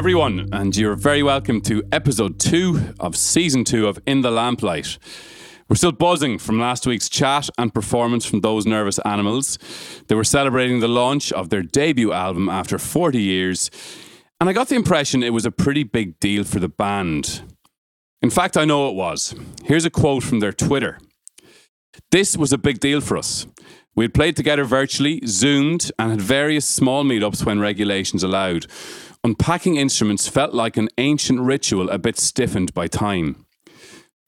Everyone, and you're very welcome to episode two of season two of In the Lamplight. We're still buzzing from last week's chat and performance from those nervous animals. They were celebrating the launch of their debut album after 40 years, and I got the impression it was a pretty big deal for the band. In fact, I know it was. Here's a quote from their Twitter This was a big deal for us. We had played together virtually, zoomed, and had various small meetups when regulations allowed. Unpacking instruments felt like an ancient ritual a bit stiffened by time.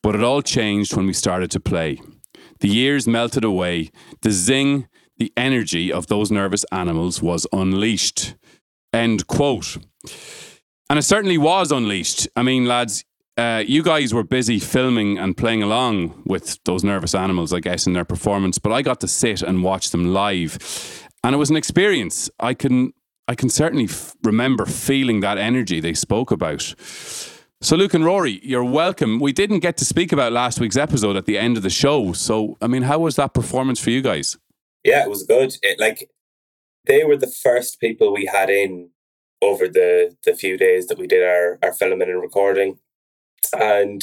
But it all changed when we started to play. The years melted away. The zing, the energy of those nervous animals was unleashed. End quote. And it certainly was unleashed. I mean, lads, uh, you guys were busy filming and playing along with those nervous animals, I guess, in their performance, but I got to sit and watch them live. And it was an experience. I can I can certainly f- remember feeling that energy they spoke about. So, Luke and Rory, you're welcome. We didn't get to speak about last week's episode at the end of the show. So, I mean, how was that performance for you guys? Yeah, it was good. It, like, they were the first people we had in over the, the few days that we did our, our filming and recording. And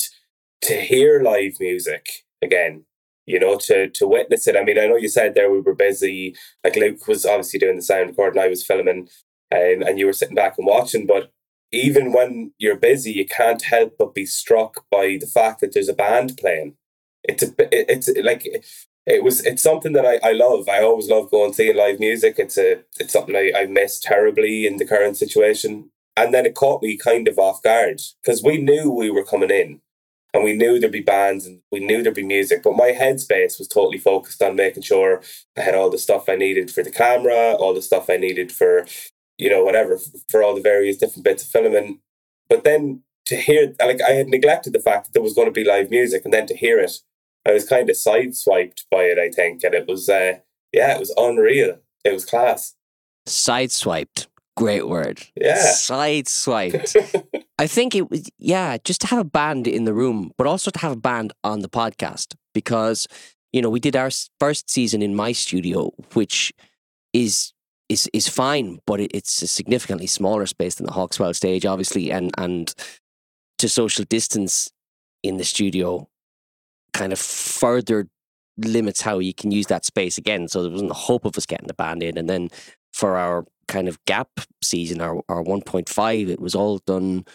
to hear live music again, you know, to to witness it. I mean, I know you said there we were busy. Like Luke was obviously doing the sound recording, I was filming, um, and you were sitting back and watching. But even when you're busy, you can't help but be struck by the fact that there's a band playing. It's a, it's like it was. It's something that I, I love. I always love going seeing live music. It's a it's something I, I miss terribly in the current situation. And then it caught me kind of off guard because we knew we were coming in and we knew there'd be bands and we knew there'd be music but my headspace was totally focused on making sure i had all the stuff i needed for the camera all the stuff i needed for you know whatever for all the various different bits of filming. But then to hear like i had neglected the fact that there was going to be live music and then to hear it i was kind of sideswiped by it i think and it was uh yeah it was unreal. It was class. Sideswiped. Great word. Yeah. Sideswiped I think it was, yeah, just to have a band in the room, but also to have a band on the podcast because, you know, we did our first season in my studio, which is is is fine, but it, it's a significantly smaller space than the Hawkswell stage, obviously, and and to social distance in the studio kind of further limits how you can use that space again. So there wasn't the hope of us getting the band in, and then for our kind of gap season, our our one point five, it was all done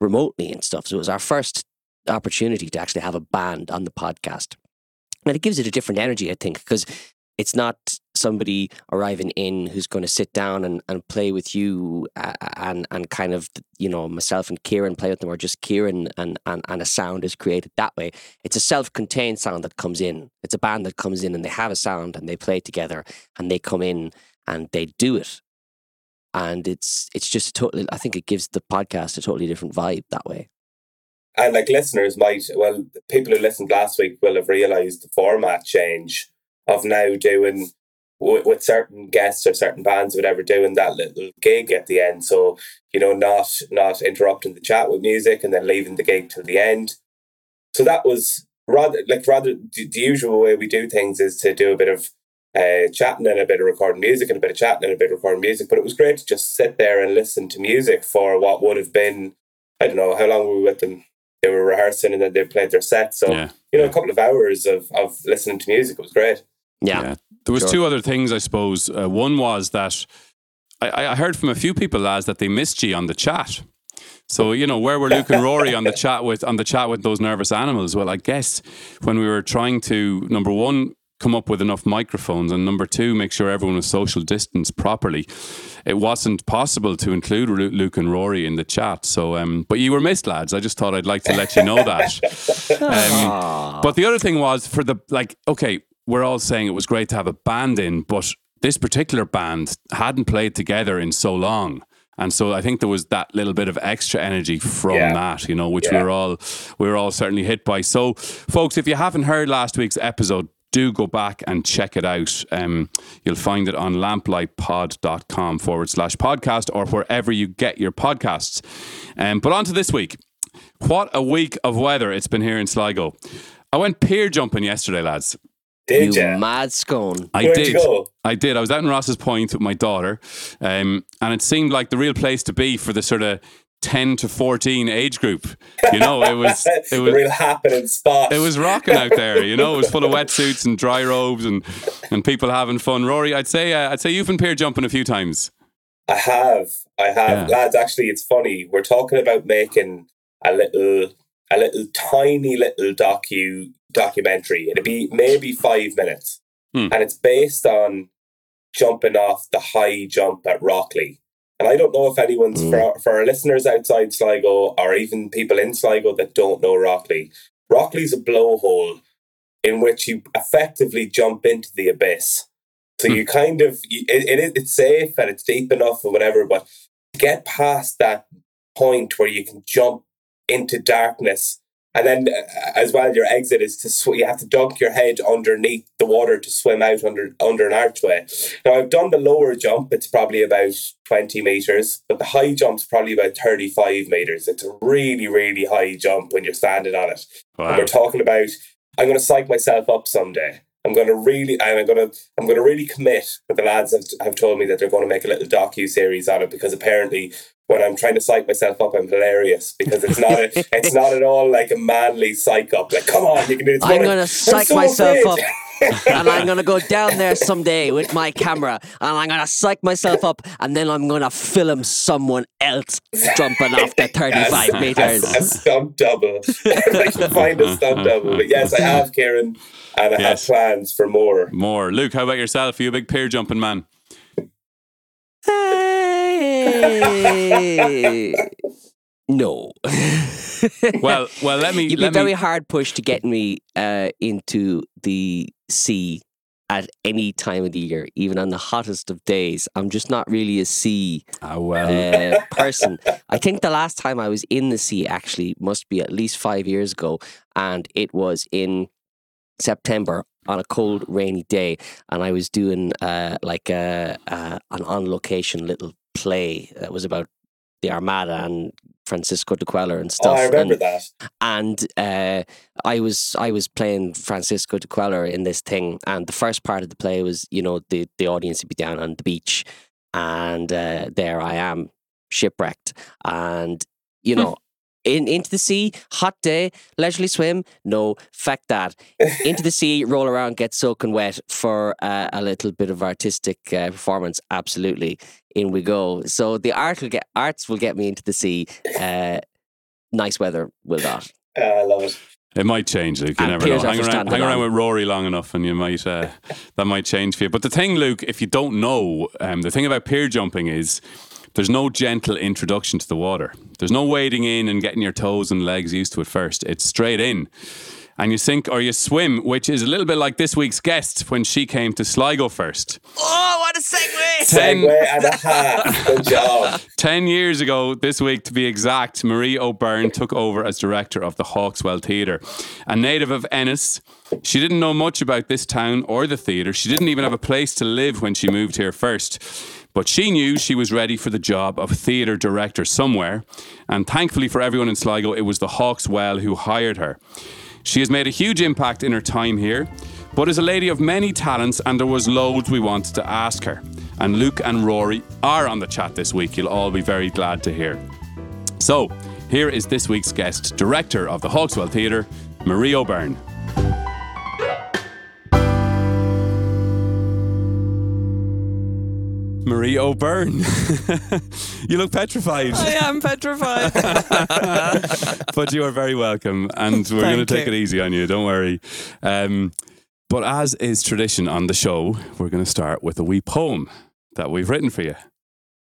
remotely and stuff. So it was our first opportunity to actually have a band on the podcast. And it gives it a different energy, I think, because it's not somebody arriving in who's going to sit down and, and play with you uh, and and kind of you know myself and Kieran play with them or just Kieran and, and and a sound is created that way it's a self-contained sound that comes in it's a band that comes in and they have a sound and they play together and they come in and they do it and it's it's just totally i think it gives the podcast a totally different vibe that way. And like listeners might well people who listened last week will have realized the format change of now doing with, certain guests or certain bands whatever doing that little gig at the end. So you know not not interrupting the chat with music and then leaving the gig till the end. So that was rather like rather the, the usual way we do things is to do a bit of uh, chatting and a bit of recording music and a bit of chatting and a bit of recording music. But it was great to just sit there and listen to music for what would have been, I don't know, how long were we with them? They were rehearsing and then they played their set. So, yeah. you know, a couple of hours of, of listening to music. It was great. Yeah. yeah. There was sure. two other things, I suppose. Uh, one was that I, I heard from a few people, lads, that they missed you on the chat. So you know where were Luke and Rory on the chat with on the chat with those nervous animals? Well, I guess when we were trying to number one come up with enough microphones, and number two, make sure everyone was social distance properly. It wasn't possible to include Luke and Rory in the chat. So, um, but you were missed, lads. I just thought I'd like to let you know that. Um, but the other thing was for the like, okay, we're all saying it was great to have a band in, but this particular band hadn't played together in so long. And so I think there was that little bit of extra energy from yeah. that, you know, which yeah. we were all we were all certainly hit by. So, folks, if you haven't heard last week's episode, do go back and check it out. Um, you'll find it on lamplightpod.com forward slash podcast or wherever you get your podcasts. Um, but on to this week. What a week of weather it's been here in Sligo. I went pier jumping yesterday, lads. Did you ya? mad scone. I Where'd did. you go? I did. I was out in Rosses Point with my daughter, um, and it seemed like the real place to be for the sort of ten to fourteen age group. You know, it was it was real happening spot. it was rocking out there. You know, it was full of wetsuits and dry robes and and people having fun. Rory, I'd say uh, I'd say you've been pier jumping a few times. I have, I have, Yeah. lads. Actually, it's funny. We're talking about making a little, a little tiny little docu documentary. It'd be maybe five minutes, Hmm. and it's based on jumping off the high jump at Rockley. And I don't know if anyone's Hmm. for, for our listeners outside Sligo or even people in Sligo that don't know Rockley. Rockley's a blowhole in which you effectively jump into the abyss. So Hmm. you kind of it, it it's safe and it's deep enough or whatever, but to get past that point where you can jump into darkness, and then uh, as well, your exit is to sw- you have to dunk your head underneath the water to swim out under under an archway. Now I've done the lower jump; it's probably about twenty meters, but the high jump's probably about thirty five meters. It's a really really high jump when you're standing on it. And we're talking about I'm going to psych myself up someday. I'm going to really, and I'm going to, I'm going to really commit. But the lads have, have told me that they're going to make a little docu series on it because apparently, when I'm trying to psych myself up, I'm hilarious because it's not, a, it's not at all like a manly psych up. Like, come on, you can do it. It's I'm gonna like, psych so myself afraid. up. and I'm gonna go down there someday with my camera, and I'm gonna psych myself up, and then I'm gonna film someone else jumping off the 35 A, meters. a stunt double. I can find a stunt double. But yes, I have Karen, and I Yes. have plans for more. More. Luke, how about yourself? Are you a big pier jumping man? Hey. No. Well, well, let me. You'd be let very hard pushed to get me uh, into the sea at any time of the year, even on the hottest of days. I'm just not really a sea Ah, well, uh, person. I think the last time I was in the sea actually must be at least five years ago, and it was in September on a cold, rainy day, and I was doing uh, like a, uh, an on location little play that was about the Armada and Francisco de Cuéllar and stuff. Oh. I remember and, that. and uh, I was I was playing Francisco de Cuéllar in this thing, and the first part of the play was you know the the audience would be down on the beach, and uh, there I am shipwrecked, and you know. In, into the sea, hot day, leisurely swim. No, fact that. Into the sea, roll around, get soaking wet for uh, a little bit of artistic uh, performance. Absolutely, in we go. So the art will get arts will get me into the sea. Uh, nice weather will not. Uh, I love it. it might change, Luke. You And never know. Hang around, hang around with Rory long enough, and you might uh, that might change for you. But the thing, Luke, if you don't know, um, the thing about pier jumping is there's no gentle introduction to the water. There's no wading in and getting your toes and legs used to it first. It's straight in. And you sink or you swim, which is a little bit like this week's guest when she came to Sligo first. Oh, what a segue! Ten- Segway and a half. Good job. 10 years ago, this week to be exact, Marie O'Byrne took over as director of the Hawkswell Theatre. A native of Ennis, she didn't know much about this town or the theatre. She didn't even have a place to live when she moved here first. But she knew she was ready for the job of theatre director somewhere. And thankfully for everyone in Sligo, it was the Hawkswell who hired her. She has made a huge impact in her time here, but is a lady of many talents, and there was loads we wanted to ask her. And Luke and Rory are on the chat this week. You'll all be very glad to hear. So, here is this week's guest, director of the Hawkswell Theatre, Marie O'Byrne. Marie O'Byrne. you look petrified. I am petrified. but you are very welcome, and we're going to take it easy on you. Don't worry. Um, but as is tradition on the show, we're going to start with a wee poem that we've written for you.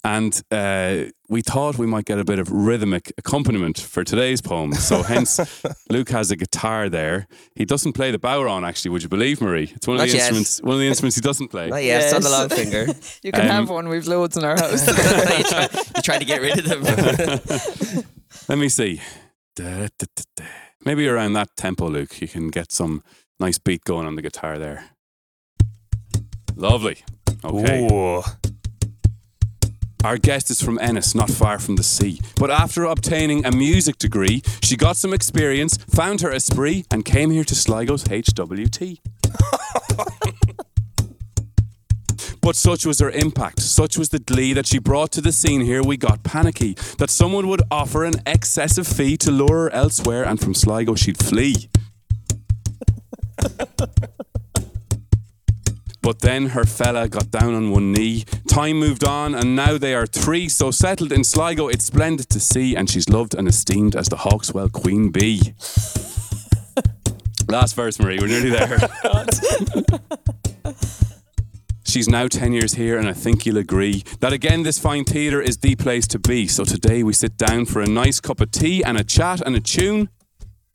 And uh, we thought we might get a bit of rhythmic accompaniment for today's poem. So, hence, Luke has a guitar there. He doesn't play the bodhrán, actually. Would you believe, Marie? It's one of Not the yet. instruments. One of the instruments he doesn't play. Not yet, it's on the long finger. You can Um, have one. We've loads in our house. you're, trying, you're trying to get rid of them. Let me see. Da, da, da, da. Maybe around that tempo, Luke, you can get some nice beat going on the guitar there. Lovely. Okay. Ooh. Our guest is from Ennis, not far from the sea. But after obtaining a music degree, she got some experience, found her esprit, and came here to Sligo's HWT. But such was her impact, such was the glee that she brought to the scene here, we got panicky that someone would offer an excessive fee to lure her elsewhere, and from Sligo she'd flee. But then her fella got down on one knee. Time moved on, and now they are three. So settled in Sligo, it's splendid to see, and she's loved and esteemed as the Hawkswell Queen Bee. Last verse, Marie. We're nearly there. She's now 10 years here, and I think you'll agree that again, this fine theatre is the place to be. So today we sit down for a nice cup of tea and a chat and a tune.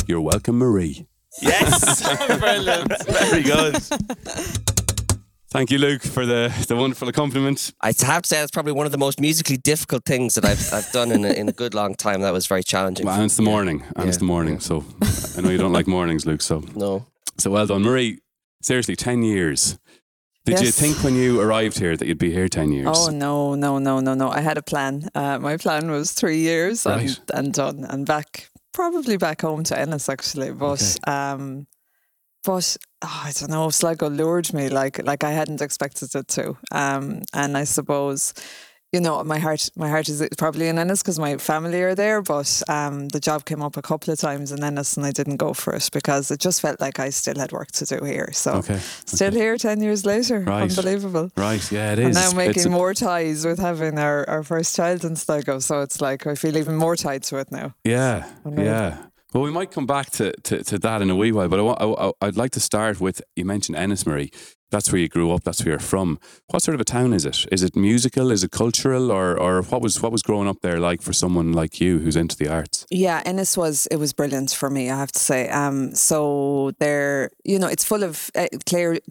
You're welcome, Marie. Yes. Brilliant. Very good. Thank you, Luke, for the, the wonderful accompaniment. I have to say that's probably one of the most musically difficult things that I've I've done in a, in a good long time. That was very challenging. Well, and it's the morning, and it's the morning. So I know you don't like mornings, Luke. So No. so well done, Marie. Seriously, ten years. Did you think when you arrived here that you'd be here ten years? Oh no, no, no, no, no! I had a plan. Uh, my plan was three years Right. and, and done, and back probably back home to Ennis actually. But um, but oh, I don't know. Sligo lured me like like I hadn't expected it to. Um, and I suppose. You know, my heart, my heart is probably in Ennis because my family are there. But um, the job came up a couple of times in Ennis, and I didn't go for it because it just felt like I still had work to do here. So, Okay. still here ten years later, Right. unbelievable. Right. Yeah, it is. I'm now It's making a- more ties with having our, our first child in Sligo, so it's like I feel even more tied to it now. Yeah, yeah. Well, we might come back to, to, to that in a wee while, but I, I'd like to start with you mentioned Ennis Marie. That's where you grew up. That's where you're from. What sort of a town is it? Is it musical? Is it cultural? Or, or what was what was growing up there like for someone like you who's into the arts? Yeah, Ennis was it was brilliant for me, I have to say. Um, so there, you know, it's full of uh,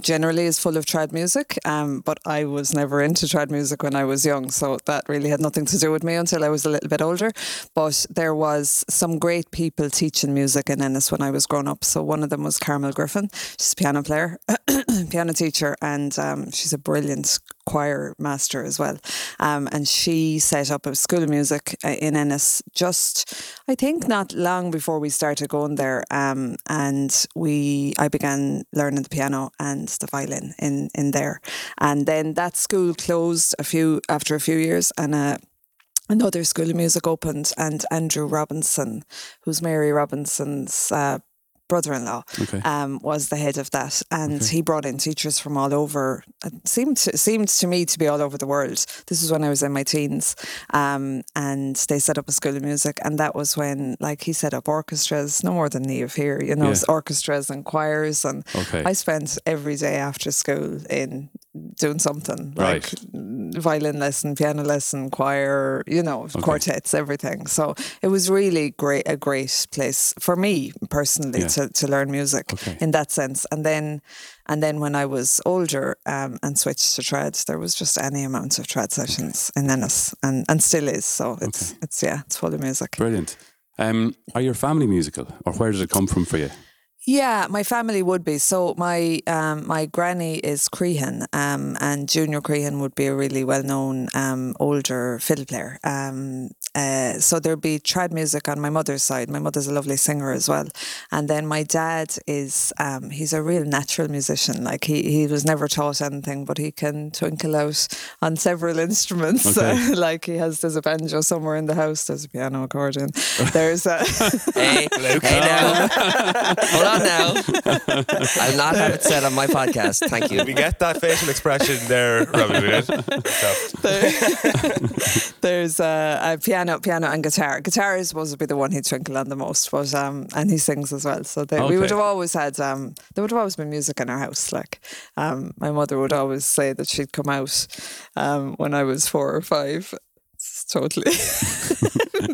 generally is full of trad music. Um, but I was never into trad music when I was young, so that really had nothing to do with me until I was a little bit older. But there was some great people teaching music in Ennis when I was growing up. So one of them was Carmel Griffin. She's a piano player, piano teacher, and um, she's a brilliant choir master as well. Um, and she set up a school of music uh, in Ennis just, I think, not long before we started going there. Um, and we, I began learning the piano and the violin in in there. And then that school closed a few after a few years, and uh, another school of music opened. And Andrew Robinson, who's Mary Robinson's. Uh, brother-in-law Okay. um, was the head of that, and Okay. he brought in teachers from all over. It seemed to, seemed to me to be all over the world. This was when I was in my teens, um, and they set up a school of music, and that was when, like, he set up orchestras, no more than Neve here, you know, Yeah. orchestras and choirs, and Okay. I spent every day after school in doing something like violin lesson, piano lesson, choir, you know, quartets, everything. So it was really great, a great place for me personally Yeah. To, to learn music Okay. in that sense. And then, and then when I was older um, and switched to trad, there was just any amount of trad sessions in Ennis, and and still is. So it's it's yeah, it's full of music. Brilliant. Um, are your family musical, or where does it come from for you? Yeah, my family would be. So my um, my granny is Crehan, um, and Junior Crehan would be a really well known um, older fiddle player. Uh, so there'd be trad music on my mother's side. My mother's a lovely singer as well, and then my dad is um, he's a real natural musician. Like he he was never taught anything, but he can twinkle out on several instruments. Okay. like he has there's a banjo somewhere in the house. There's a piano, accordion. There's a Hey, hey now. Hold on now. I'll not have it said on my podcast. Thank you. we get that facial expression there, Robbie. There- there's uh, a piano, piano, and guitar. Guitar is supposed to be the one he'd twinkle on the most, but um, and he sings as well. So they, we would have always had um, there would have always been music in our house. Like um, my mother would always say that she'd come out um, when I was four or five. It's totally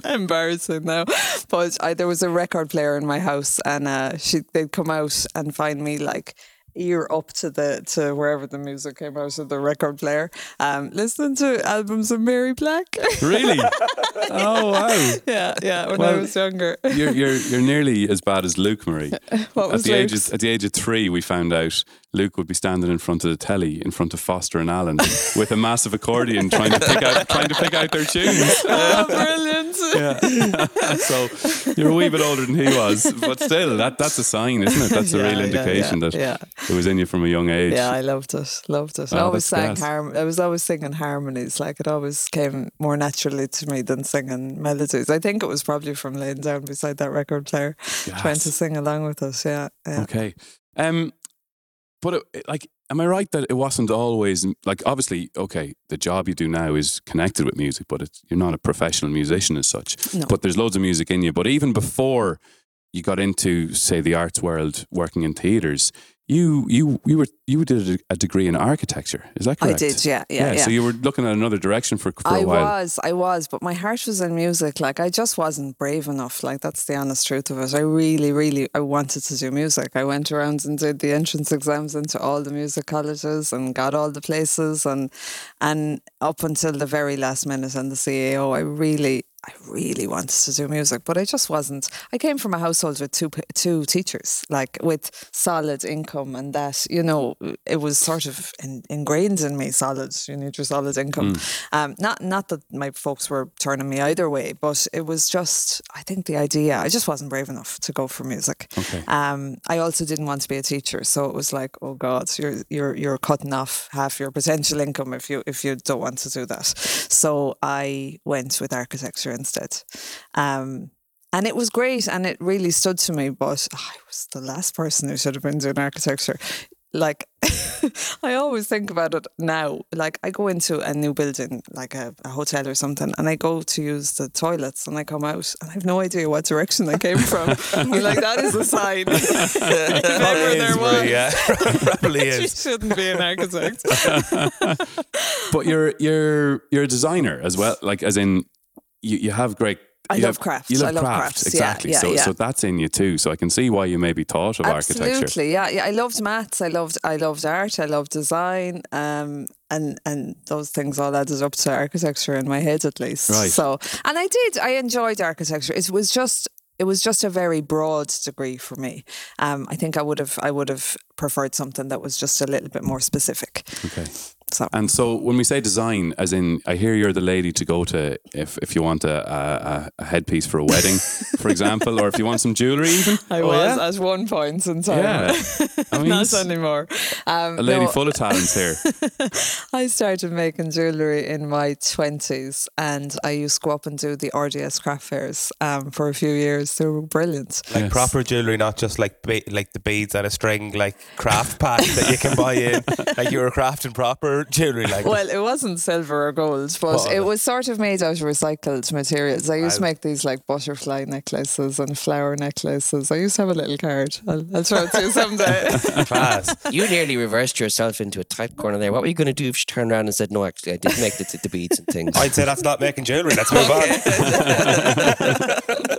embarrassing now, but I, there was a record player in my house, and uh, she they'd come out and find me like ear up to the to wherever the music came out of the record player, um, listening to albums of Mary Black. Really? oh wow! yeah, yeah. When I was younger, You're you're you're nearly as bad as Luke, Marie. what At was the age of, at the age of three, we found out Luke would be standing in front of the telly, in front of Foster and Allen, with a massive accordion, trying to pick out trying to pick out their tunes. oh, brilliant! Yeah. so you're a wee bit older than he was, but still, that that's a sign, isn't it? That's a Yeah, real indication yeah, that yeah. It was in you from a young age. Yeah, I loved it. Loved it. I Oh, always sang gas. harm. I was always singing harmonies. Like it always came more naturally to me than singing melodies. I think it was probably from laying down beside that record player, trying to sing along with us. Yeah, yeah. Okay. Um, but it, it- like, am I right that it wasn't always like obviously okay, the job you do now is connected with music, but it's, you're not a professional musician as such. No. But there's loads of music in you. But even before you got into say the arts world, working in theaters, you you you were you did a, a degree in architecture. Is that correct? I did. Yeah, yeah, yeah. So you were looking at another direction for for a I while. I was, I was, but my heart was in music. Like I just wasn't brave enough. Like that's the honest truth of it. I really, really, I wanted to do music. I went around and did the entrance exams into all the music colleges and got all the places and and up until the very last minute and the CAO, I really. I really wanted to do music, but I just wasn't. I came from a household with two two teachers, like with solid income, and that you know it was sort of in, ingrained in me. Solid, you need your solid income. Um, not not that my folks were turning me either way, but it was just I think the idea. I just wasn't brave enough to go for music. Okay. Um, I also didn't want to be a teacher, so it was like, oh God, you're you're you're cutting off half your potential income if you if you don't want to do that. So I went with architecture instead. Um, and it was great and it really stood to me, but I was the last person who should have been doing architecture. Like, I always think about it now. Like, I go into a new building, like a, a hotel or something, and I go to use the toilets and I come out and I have no idea what direction I came from. I'm like, that is a sign. Probably there was. Yeah. Probably You is. shouldn't be an architect. But you're you're you're a designer as well. Like as in you, you have great I you love have- crafts. You love I love craft, crafts. Exactly. yeah, so yeah. so that's in you too. So I can see why you maybe thought of architecture. Absolutely, yeah, yeah. I loved maths. I loved, I loved art. I loved design. Um, and and those things all added up to architecture in my head, at least. Right. So, and I did. I enjoyed architecture. It was just. It was just a very broad degree for me. Um, I think I would have I would have preferred something that was just a little bit more specific. Okay. So And so when we say design, as in, I hear you're the lady to go to if, if you want a, a, a headpiece for a wedding, for example, or if you want some jewellery even. I Oh, was yeah? at one point in time. Yeah. I mean, Not it's anymore. Um, a lady no, full of talents here. I started making jewellery in my 20s and I used to go up and do the RDS craft fairs um, for a few years. They were brilliant. Like Yes. proper jewellery, not just like be- like the beads and a string, like craft pack that you can buy in. Like you were crafting proper jewellery, like Well, it wasn't silver or gold, but What? it was sort of made out of recycled materials. I used to make these like butterfly necklaces and flower necklaces. I used to have a little card. I'll, I'll show it to you someday. class. You nearly reversed yourself into a tight corner there. What were you going to do if she turned around and said, "No, actually, I did make the, the beads and things." I'd say that's not making jewellery. Let's move on.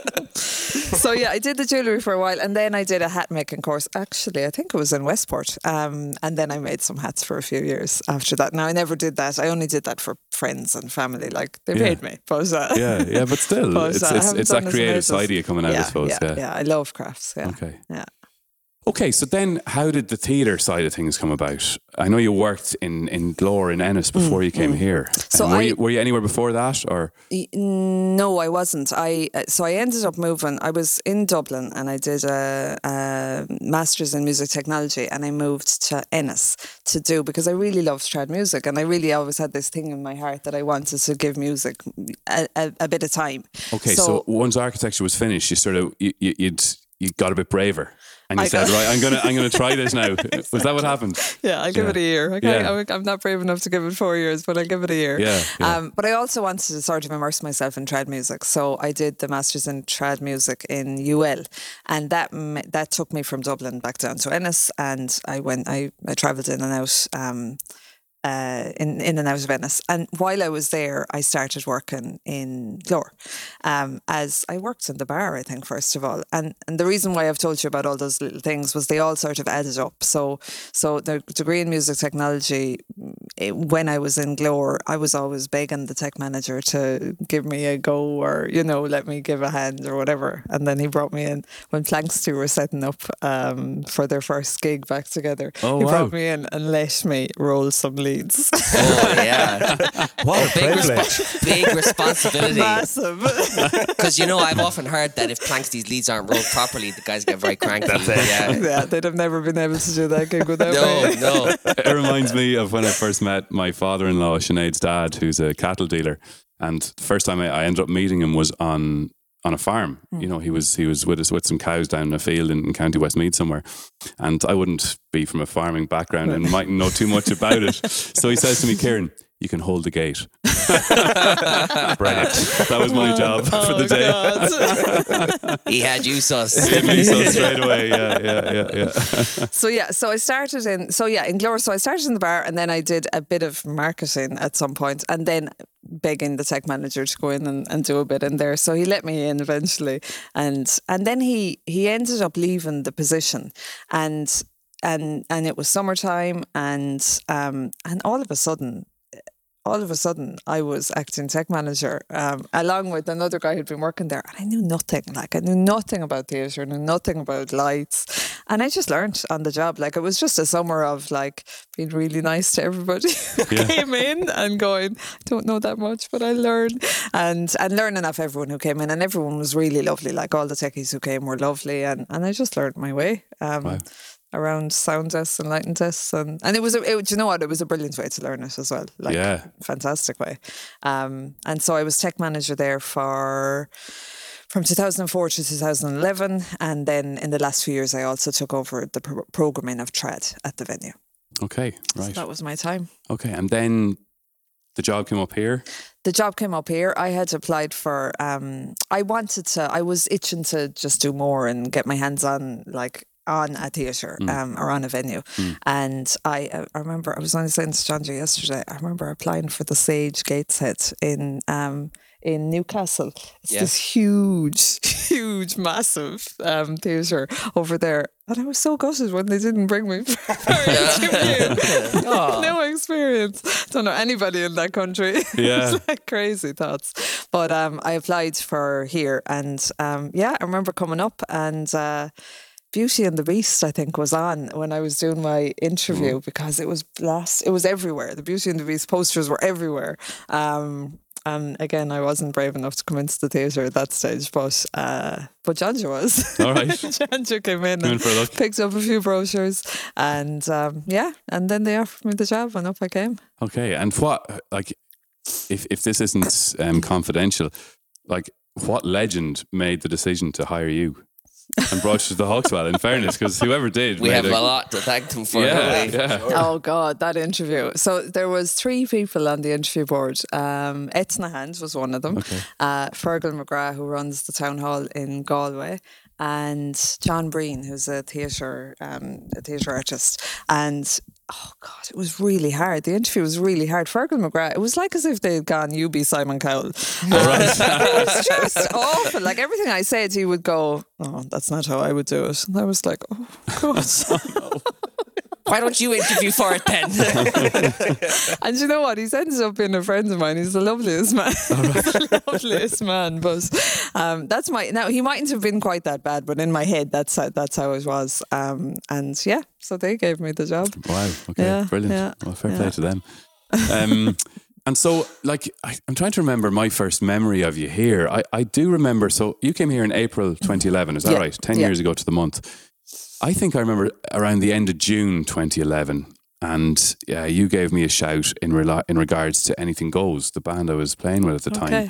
so yeah, I did the jewellery for a while, and then I did a hat making course. Actually, I think it was in Westport, um, and then I made some hats for a few years after that. Now I never did that. I only did that for friends and family. Like they Yeah. paid me, but uh, Yeah, yeah, but still, But, it's, uh, it's, it's that creative side of you coming out, yeah, I suppose. yeah, Yeah. yeah, I love crafts. Yeah, Okay. yeah. Okay, so then how did the theatre side of things come about? I know you worked in, in Glór in Ennis before you came here. Mm, So Um, were, I- you, were you anywhere before that? or No, I wasn't. I uh, so I ended up moving. I was in Dublin and I did a, a master's in music technology, and I moved to Ennis to do because I really loved trad music, and I really always had this thing in my heart that I wanted to give music a, a, a bit of time. Okay, so, once architecture was finished, you sort of you, you, you'd you got a bit braver, and you I said, "Right, I'm gonna I'm gonna try this now." was that what happened? Yeah, I'll give Yeah. it a year. Okay, Yeah. I'm- I'm not brave enough to give it four years, but I'll give it a year. Yeah, yeah. Um, but I also wanted to sort of immerse myself in trad music, so I did the masters in trad music in UL, and that that took me from Dublin back down to Ennis, and I went I, I travelled in and out. Um, uh, in in and out of Venice. And while I was there, I started working in Glór, um, as I worked in the bar. I think first of all, and and the reason why I've told you about all those little things was they all sort of added up. So so the degree in music technology it, when I was in Glór, I was always begging the tech manager to give me a go or, you know, let me give a hand or whatever. And then he brought me in when Planxty were setting up um, for their first gig back together. Oh, he wow. brought me in and let me roll some leads. Oh yeah, What a big, privilege. big responsibility. Massive. Because you know, I've often heard that if Planxty's leads aren't rolled properly, the guys get very cranky. That's it. Yeah. yeah, they'd have never been able to do that gig without No, me. no. it reminds me of when I first met my father-in-law, Sinead's dad, who's a cattle dealer. And the first time I, I ended up meeting him was on on a farm. You mm. know, he was he was with us with some cows down in a field in, in County Westmeath somewhere. And I wouldn't be from a farming background and mightn't know too much about it. So he says to me, Kieran, you can hold the gate. Brilliant. That was my job oh, for the day. Oh, He had you sus. Hit me so straight away. Yeah, yeah, yeah, yeah. So yeah, so I started in so yeah in Glór. So I started in the bar, and then I did a bit of marketing at some point, and then begging the tech manager to go in and, and do a bit in there. So he let me in eventually, and and then he he ended up leaving the position, and and and it was summertime, and um and all of a sudden. All of a sudden, I was acting tech manager um, along with another guy who'd been working there, and I knew nothing. Like I knew nothing about theatre, knew nothing about lights, and I just learned on the job. Like it was just a summer of like being really nice to everybody who Yeah. came in and going, I don't know that much, but I learned and and learning off everyone who came in, and everyone was really lovely. Like all the techies who came were lovely, and and I just learned my way. Um, Wow. Around sound tests and lighting tests, and, and it was a, it, do you know what it was a brilliant way to learn it as well. Like, Yeah. fantastic way. Um, and so I was tech manager there for from 2004 to 2011, and then in the last few years, I also took over the pro- programming of trad at the venue. Okay, So right. that was my time. Okay, and then the job came up here. The job came up here. I had applied for. Um, I wanted to. I was itching to just do more and get my hands on like on a theatre um, or on a venue. And I, uh, I remember I was only saying to John J yesterday. I remember applying for the Sage Gateshead in um, in Newcastle. It's Yeah. this huge, huge, massive um, theatre over there. And I was so gutted when they didn't bring me for interview. no experience. Don't know anybody in that country. Yeah. like crazy thoughts. But um, I applied for here, and um, yeah, I remember coming up and. Uh, Beauty and the Beast, I think, was on when I was doing my interview because it was blast. It was everywhere. The Beauty and the Beast posters were everywhere. Um, and again, I wasn't brave enough to come into the theatre at that stage, but uh, but Janja was. All right. Janja came in and for a look. picked up a few brochures, and um, yeah, and then they offered me the job, and up I came. Okay, and what like if if this isn't um, confidential, like what legend made the decision to hire you and brought you to the Hawkswell? In fairness, because whoever did, We made have a, a lot to thank them for. yeah, don't we? yeah. Oh God, that interview. So there was three people on the interview board. Um, Etzna Hand was one of them. Okay. Uh, Fergal McGrath, who runs the town hall in Galway, and John Breen, who's a theatre um, a theatre artist. And oh God, it was really hard. The interview was really hard. Fergal McGrath. It was like as if they'd gone, "You be Simon Cowell." it was just awful. Like everything I said, he would go, "Oh, that's not how I would do it." And I was like, "Oh God." Why don't you interview for it then? And you know what? He's ended up being a friend of mine. He's the loveliest man. He's the loveliest man. But um, that's my now. He mightn't have been quite that bad, but in my head, that's how, that's how it was. Um, and yeah, so they gave me the job. Wow. Okay. Yeah, Brilliant. yeah, well, fair yeah. play to them. Um, and so, like, I, I'm trying to remember my first memory of you here. I, I do remember. So you came here in April 2011. Is that Yeah, right? Ten yeah. years ago to the month. I think I remember around the end of June 2011. And yeah, you gave me a shout in rela- in regards to Anything Goes, the band I was playing with at the time.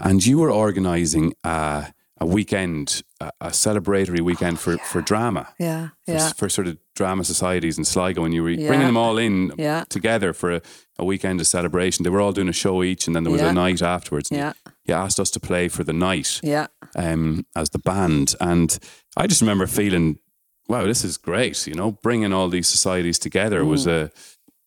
And you were organising a, a weekend, a, a celebratory weekend for, for drama Yeah, for, yeah, for sort of drama societies in Sligo, and you were Yeah. bringing them all in Yeah. together for a, a weekend of celebration. They were all doing a show each, and then there was Yeah. a night afterwards. yeah, You asked us to play for the night yeah. um, as the band, and I just remember feeling, "Wow, this is great!" You know, bringing all these societies together was Mm. a,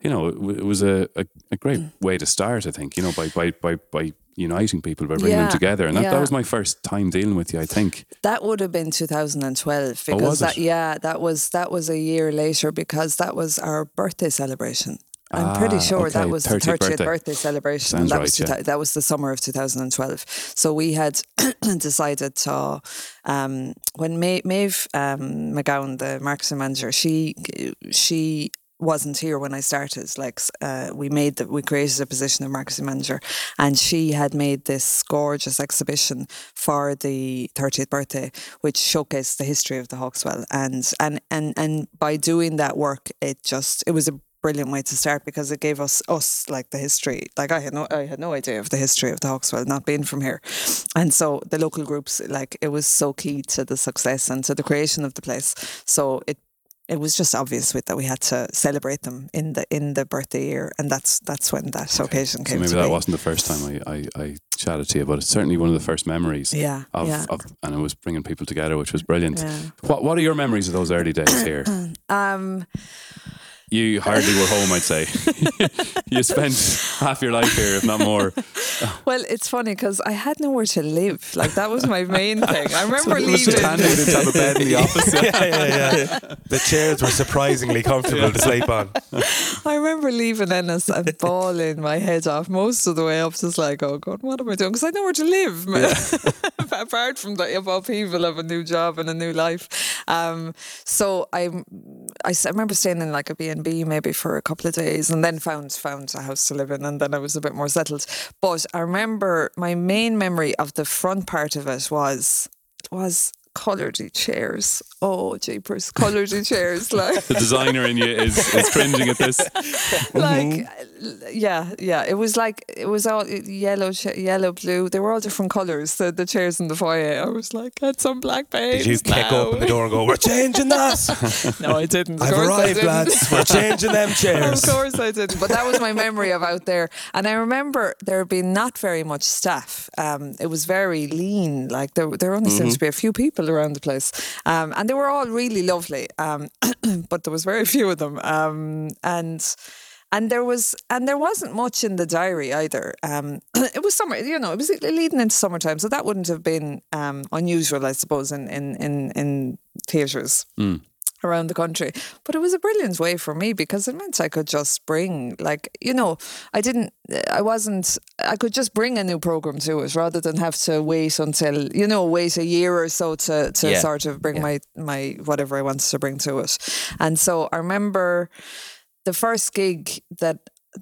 you know, it, it was a, a, a great way to start. I think you know by by by by uniting people by bringing them together, and that, that was my first time dealing with you. I think. That would have been 2012 Oh, because was that it? yeah that was that was a year later because that was our birthday celebration. I'm pretty Ah, sure that okay, was the 30th 30th birthday, birthday. celebration. Sounds that right, was yeah. that was the summer of 2012. So we had decided to um, when Ma- Maeve um, McGowan, the marketing manager, she she wasn't here when I started. Like uh, we made the, we created a position of marketing manager, and she had made this gorgeous exhibition for the 30th birthday, which showcased the history of the Hawkswell. And and and and by doing that work, it just it was a brilliant way to start because it gave us us like the history. Like I had no I had no idea of the history of the Hawkswell, not being from here, and so the local groups like it was so key to the success and to the creation of the place. So it it was just obvious with that we had to celebrate them in the in the birthday year, and that's that's when that occasion So came maybe to that wasn't the first time I, I, I chatted to you, but it's certainly one of the first memories yeah, of, yeah, of and it was bringing people together, which was brilliant. yeah. What What are your memories of those early days here? Um, You hardly were home, I'd say. you spent half your life here, if not more. well, it's funny because I had nowhere to live. Like that was my main thing. I remember It was just leaving. handy we didn't have a bed in the office. yeah, yeah, yeah. The chairs were surprisingly comfortable to sleep on. I remember leaving Ennis and bawling my head off most of the way up Just like, oh god, "What am I doing?" Because I had nowhere to live, man. apart from the upheaval of a new job and a new life. Um, so I, I, remember staying in like a B and B maybe for a couple of days, and then found found a house to live in, and then I was a bit more settled. But I remember my main memory of the front part of it was was coloured chairs. Oh, jeepers, coloured chairs, like. The designer in you is, is cringing at this. like uh, yeah yeah it was like it was all uh, yellow yellow blue they were all different colors the, the chairs in the foyer i was like get some black paint Did you kick open the door and go, "We're changing that"? no i didn't of I've course I arrived, didn't. lads. We're changing them chairs. Of course I didn't, but that was my memory of out there. And I remember there being not very much staff. Um, it was very lean. Like there, there only seemed mm-hmm. to be a few people around the place, um, and they were all really lovely. Um, but there was very few of them, um, and and there was and there wasn't much in the diary either. Um, it was summer, you know, it was leading into summertime, so that wouldn't have been um, unusual, I suppose, in in in, in theatres around the country. But it was a brilliant way for me because it meant I could just bring, like, you know, I didn't, I wasn't, I could just bring a new program to it rather than have to wait until, you know, wait a year or so to, to Yeah. sort of bring Yeah. my, my, whatever I wanted to bring to it. And so I remember the first gig that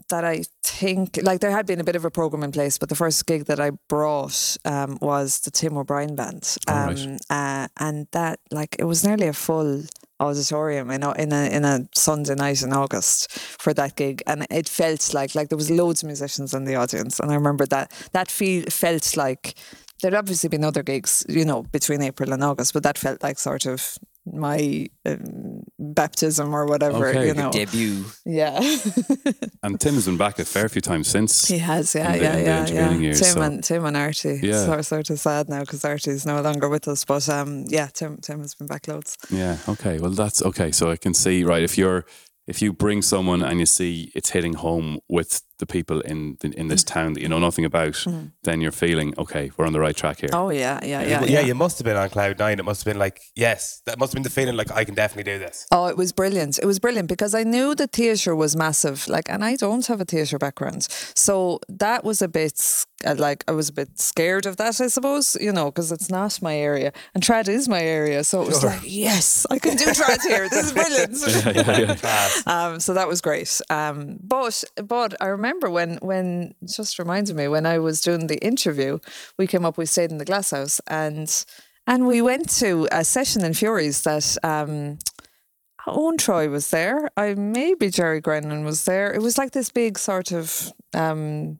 that I think like there had been a bit of a program in place, but the first gig that I brought um, was the Tim O'Brien band, Oh, um, right. uh, and that like it was nearly a full auditorium in a, in a in a Sunday night in August for that gig, and it felt like like there was loads of musicians in the audience, and I remember that that feel felt like there'd obviously been other gigs, you know, between April and August, but that felt like sort of my um, baptism or whatever, Okay. you know. Debut. Yeah. And Tim has been back a fair few times since. He has, yeah, in the- yeah, in the yeah, intervening yeah. years, Tim so- and Tim and Artie. Yeah. So sort of sad now because Artie is no longer with us. But um, yeah, Tim Tim has been back loads. Yeah. Okay. Well, that's okay. So I can see right if you're if you bring someone and you see it's hitting home with the people in the, in Mm. this town that you know nothing about, then you're feeling okay. We're on the right track here. Oh yeah, yeah, yeah, yeah. yeah, you must have been on cloud nine. It must have been like, yes, that must have been the feeling like I can definitely do this. Oh, it was brilliant. It was brilliant because I knew the theatre was massive. Like, and I don't have a theatre background, so that was a bit uh, like I was a bit scared of that. I suppose you know because it's not my area, and trad is my area. So it was like, yes, I can do trad here. This is brilliant. Class. Um, so that was great. Um, but but I remember when when it just reminded me when I was doing the interview, we came up, we stayed in the glass house, and and we went to a session in Furey's that. Um, Owen Troy was there. I maybe Jerry Grennan was there. It was like this big sort of um,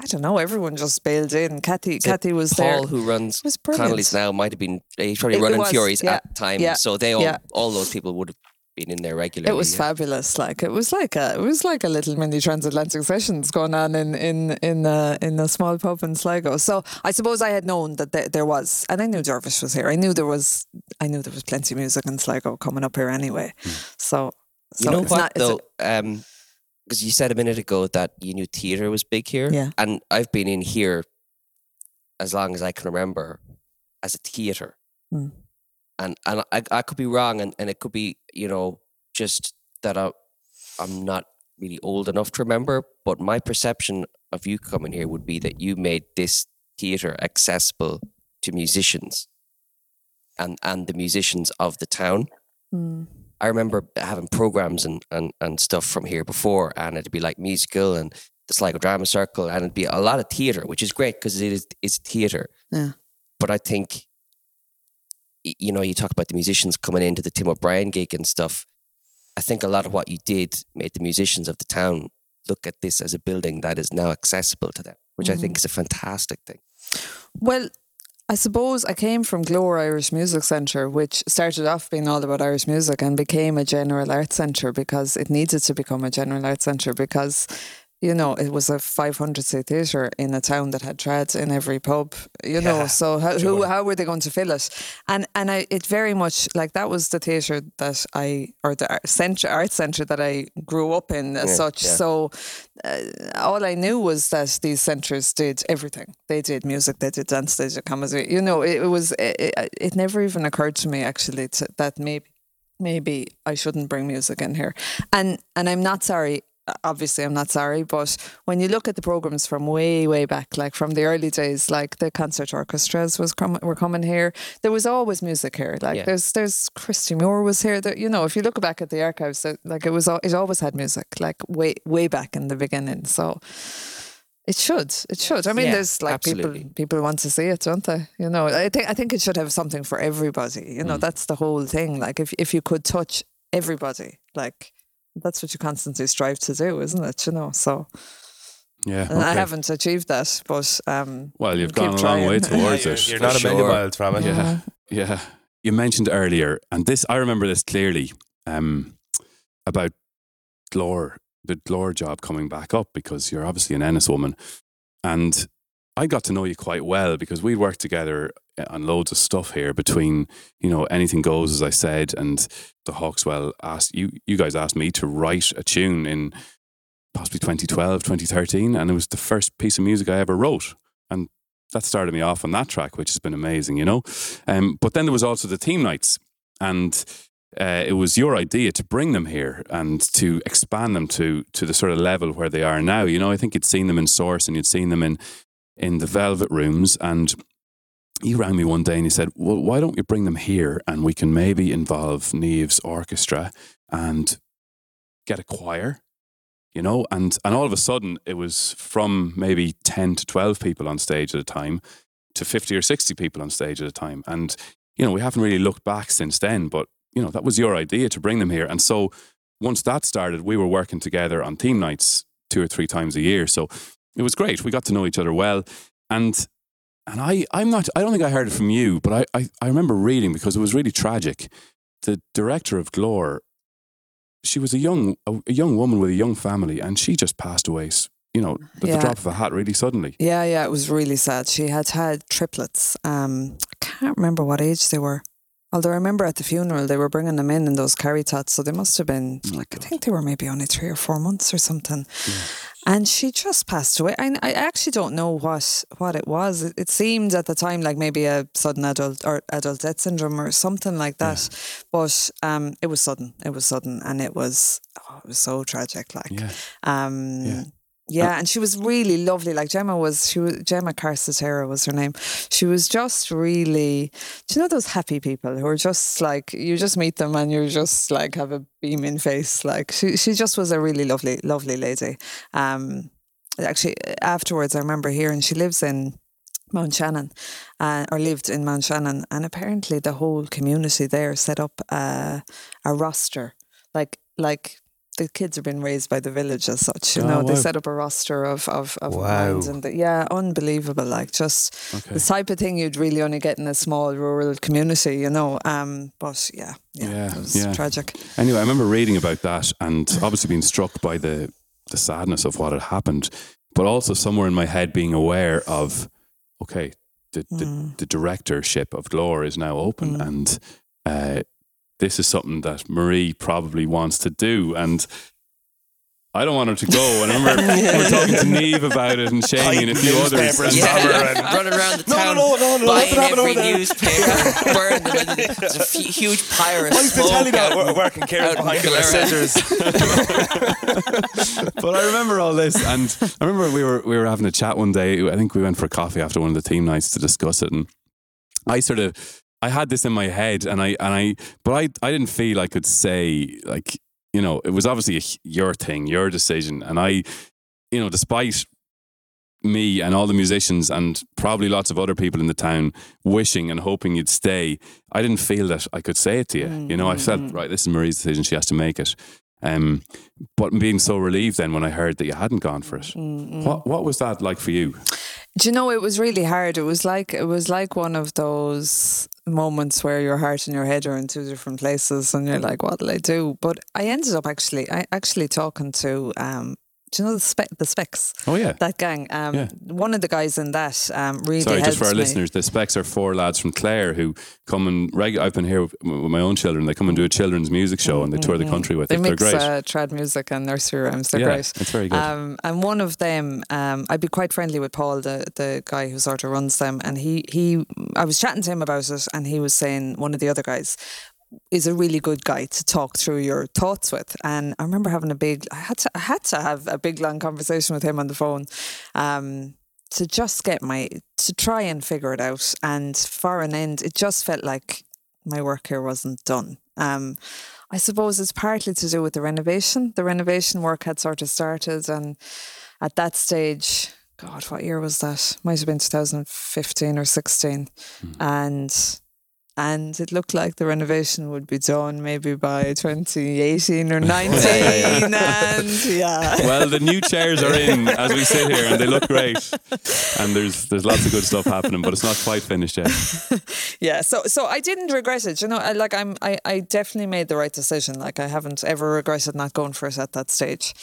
I don't know. Everyone just bailed in. Kathy, Kathy was Paul, there. Paul, who runs. Connolly's now, might have been, he's probably it running was, Furey's yeah, at the time. yeah, So they all, yeah. all those people would have been in there regularly. It was yeah. fabulous. Like it was like a it was like a little mini transatlantic sessions going on in in in a, in a small pub in Sligo. So I suppose I had known that there, there was, and I knew Dervish was here. I knew there was, I knew there was plenty of music in Sligo coming up here anyway. So, so you know it's what not, though? Um, because you said a minute ago that you knew theatre was big here. Yeah. And I've been in here as long as I can remember as a theatre. Mm. And and I, I could be wrong and, and it could be, you know, just that I I'm not really old enough to remember, but my perception of you coming here would be that you made this theatre accessible to musicians and, and the musicians of the town. Mm. I remember having programs and, and, and stuff from here before, and it'd be like musical and the Sligo Drama Circle, and it'd be a lot of theatre, which is great because it is it's theatre. Yeah. But I think, you know, you talk about the musicians coming into the Tim O'Brien gig and stuff. I think a lot of what you did made the musicians of the town look at this as a building that is now accessible to them, which I think mm. is a fantastic thing. Well, I suppose I came from Glór Irish Music Centre, which started off being all about Irish music and became a general arts centre because it needed to become a general arts centre because, you know, it was a 500 seat theatre in a town that had trads in every pub, you know. Yeah, So how, who, how were they going to fill it? And and I it very much like that was the theatre that I or the art centre art centre that I grew up in as Yeah, such. yeah. So uh, all I knew was that these centres did everything. They did music, they did dance, they did comedy. You know, it, it was it, it, it never even occurred to me actually to, that maybe maybe I shouldn't bring music in here. And and I'm not sorry. Obviously, I'm not sorry, but when you look at the programs from way, way back, like from the early days, like the concert orchestras was com- were coming here. There was always music here. Like Yeah. there's there's Christy Moore was here. That you know, if you look back at the archives, that, like it was it always had music, like way way back in the beginning. So it should, it should. I mean, Yeah, there's like absolutely. people people want to see it, don't they? You know, I think I think it should have something for everybody. You know, Mm. that's the whole thing. Like if if you could touch everybody, like that's what you constantly strive to do, isn't it? You know, so Yeah. and I haven't achieved that, but um, Well, you've keep gone a long way trying. towards you're, it. you're for not a million sure. miles from it. Yeah. Yeah. You mentioned earlier, and this I remember this clearly, um, about Glór, the Glór job coming back up because you're obviously an Ennis woman. And I got to know you quite well because we worked together on loads of stuff here between, you know, anything goes, as I said, and the Hawkswell asked you you guys asked me to write a tune in possibly 2012, 2013, and it was the first piece of music I ever wrote. And that started me off on that track, which has been amazing, you know. Um, but then there was also the theme nights, and uh, it was your idea to bring them here and to expand them to to the sort of level where they are now. You know, I think you'd seen them in Source and you'd seen them in in the Velvet Rooms, and he rang me one day and he said, "Well, why don't you bring them here and we can maybe involve Niamh's orchestra and get a choir." you know? And and all of a sudden it was from maybe 10 to 12 people on stage at a time to 50 or 60 people on stage at a time. And you know we haven't really looked back since then but you know that was your idea to bring them here. And so once that started we were working together on theme nights two or three times a year. So it was great we got to know each other well and and I, I'm not, I don't think I heard it from you, but I, I, I remember reading because it was really tragic. The director of Glór she was a young a, a young woman with a young family, and she just passed away. You know, at the drop of a hat, really suddenly. yeah, yeah, it was really sad. She had had triplets. Um, I can't remember what age they were. Although I remember at the funeral they were bringing them in in those carry tots, so they must have been Oh like I think they were maybe only three or four months or something. And she just passed away. I, I actually don't know what what it was. It, it seemed at the time like maybe a sudden adult or adult death syndrome or something like that. But um, it was sudden. It was sudden, and it was oh, it was so tragic. Like Yeah, um, Yeah. and she was really lovely. Like Gemma was, she was Gemma Carsatera was her name. She was just really, do you know those happy people who are just like you just meet them and you just like have a beaming face. Like she, she just was a really lovely, lovely lady. Um, actually, afterwards, I remember hearing she lives in Mount Shannon, uh, or lived in Mount Shannon, and apparently the whole community there set up a, a roster, like like the kids have been raised by the village as such. You Oh, know, they set up a roster of of, of Wow. and the, yeah, unbelievable. Like just okay. the type of thing you'd really only get in a small rural community. You know, um, but yeah, yeah, Yeah, it was yeah. tragic. Anyway, I remember reading about that and obviously being struck by the the sadness of what had happened, but also somewhere in my head being aware of, okay, the the, Mm. the directorship of Glór is now open, Mm. and uh, this is something that Marie probably wants to do, and. I don't want her to go. And I remember we were talking to Niamh about it and Shamey and a few others. And- Summer and- Yeah, running around the No, town, no, no, no, buying every newspaper, burning them. and There's a f- huge pyre of I used to smoke tell you that out we're working out Kieran in behind you with Killera. scissors. but I remember all this, and I remember we were we were having a chat one day. I think we went for coffee after one of the theme nights to discuss it, and I sort of I had this in my head, and I and I, but I I didn't feel I could say like you know it was obviously a, your thing, your decision, and I, you know, despite me and all the musicians and probably lots of other people in the town wishing and hoping you'd stay, I didn't feel that I could say it to you. You know, I felt Mm. right. This is Marie's decision; she has to make it. Um, but being so relieved then when I heard that you hadn't gone for it. Mm, What what was that like for you? Do you know it was really hard? It was like it was like one of those moments where your heart and your head are in two different places, and you're like, "What'll I do?" But I ended up actually, I actually talking to, um, do you know the spec, the specs, Oh yeah. that gang? Um, Yeah. one of the guys in that um, really Sorry, just for our me. listeners, the Specs are four lads from Clare who come and reg- I've been here with, with my own children. They come and do a children's music show and they tour the country with They it. They're mix great. uh, trad music and nursery rhymes. They're yeah, great. it's very good. Um, and one of them, um, I'd be quite friendly with Paul, the the guy who sort of runs them, and he he, I was chatting to him about it, and he was saying one of the other guys is a really good guy to talk through your thoughts with. And I remember having a big, I had to, I had to have a big long conversation with him on the phone, um, to just get my to try and figure it out. And for an end, it just felt like my work here wasn't done. Um, I suppose it's partly to do with the renovation. The renovation work had sort of started, and at that stage, God, what year was that? Might have been 2015 or 16, and and it looked like the renovation would be done maybe by 2018 or 19, and yeah. well, the new chairs are in as we sit here and they look great. And there's there's lots of good stuff happening, but it's not quite finished yet. yeah so so i didn't regret it you know I, like i'm I, I definitely made the right decision like i haven't ever regretted not going for it at that stage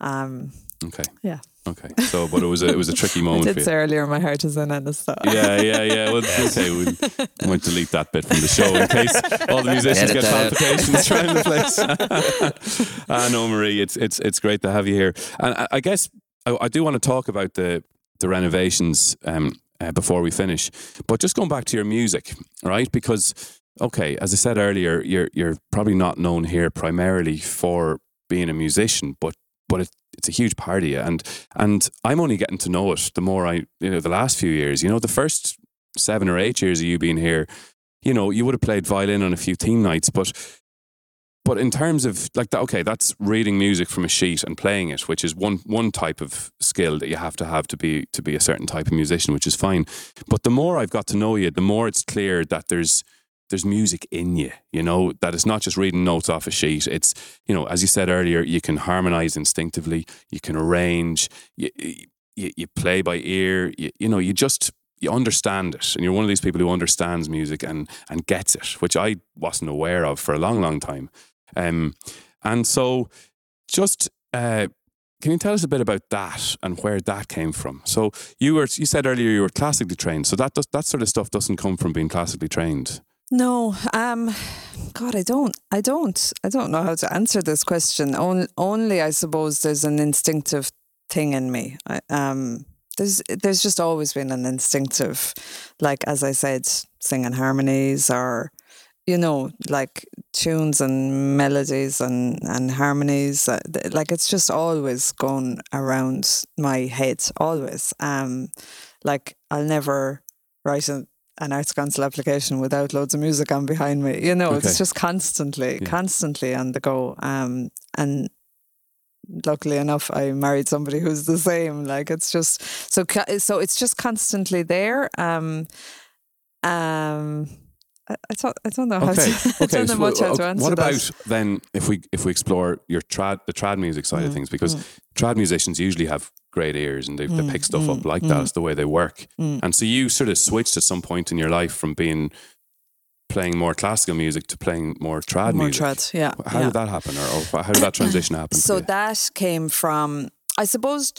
um Okay. yeah Okay. So, but it was a, it was a tricky i moment for did you. say earlier my heart is in it so Yeah, yeah, yeah. Well, okay, we'll, we might delete that bit from the show in case all the musicians Edit get that out. palpitations around the place. I know, Marie. It's it's it's great to have you here, and I, I guess I, I do want to talk about the the renovations um, uh, before we finish. But just going back to your music, right? Because okay, as I said earlier, you're you're probably not known here primarily for being a musician, but but it, it's a huge part of you, and and I'm only getting to know it the more I you know the last few years. You know, the first seven or eight years of you being here, you know, you would have played violin on a few theme nights, but but in terms of like that, okay, that's reading music from a sheet and playing it, which is one one type of skill that you have to have to be to be a certain type of musician, which is fine. But the more I've got to know you, the more it's clear that there's there's music in you, you know, that it's not just reading notes off a sheet. It's, you know, as you said earlier, you can harmonize instinctively, you can arrange, you, you, you play by ear, you, you know, you just, you understand it. And you're one of these people who understands music and, and gets it, which I wasn't aware of for a long, long time. Um, and so just, uh, can you tell us a bit about that and where that came from? So you were you said earlier you were classically trained. So that does, that sort of stuff doesn't come from being classically trained. No, um, God, I don't, I don't, I don't know how to answer this question. Only, only I suppose there's an instinctive thing in me. I, um, there's, there's just always been an instinctive, like as I said, singing harmonies or, you know, like tunes and melodies and and harmonies. Like it's just always gone around my head, always. Um, like I'll never write a an Arts Council application without loads of music on behind me. You know, Okay. it's just constantly, Yeah. constantly on the go. Um, and luckily enough, I married somebody who's the same. Like it's just so so it's just constantly there. Um, um, I, I don't I don't know how Okay, to I okay. don't know so much how what- to answer what about that. then if we if we explore your trad the trad music side of Mm, things because mm. trad musicians usually have great ears and they, they Mm, pick stuff up mm, like that. mm. It's the way they work. Mm. And so you sort of switched at some point in your life from being playing more classical music to playing more trad More music. trad, yeah. How yeah. did that happen, or, or how did that transition happen? So that came from, I suppose,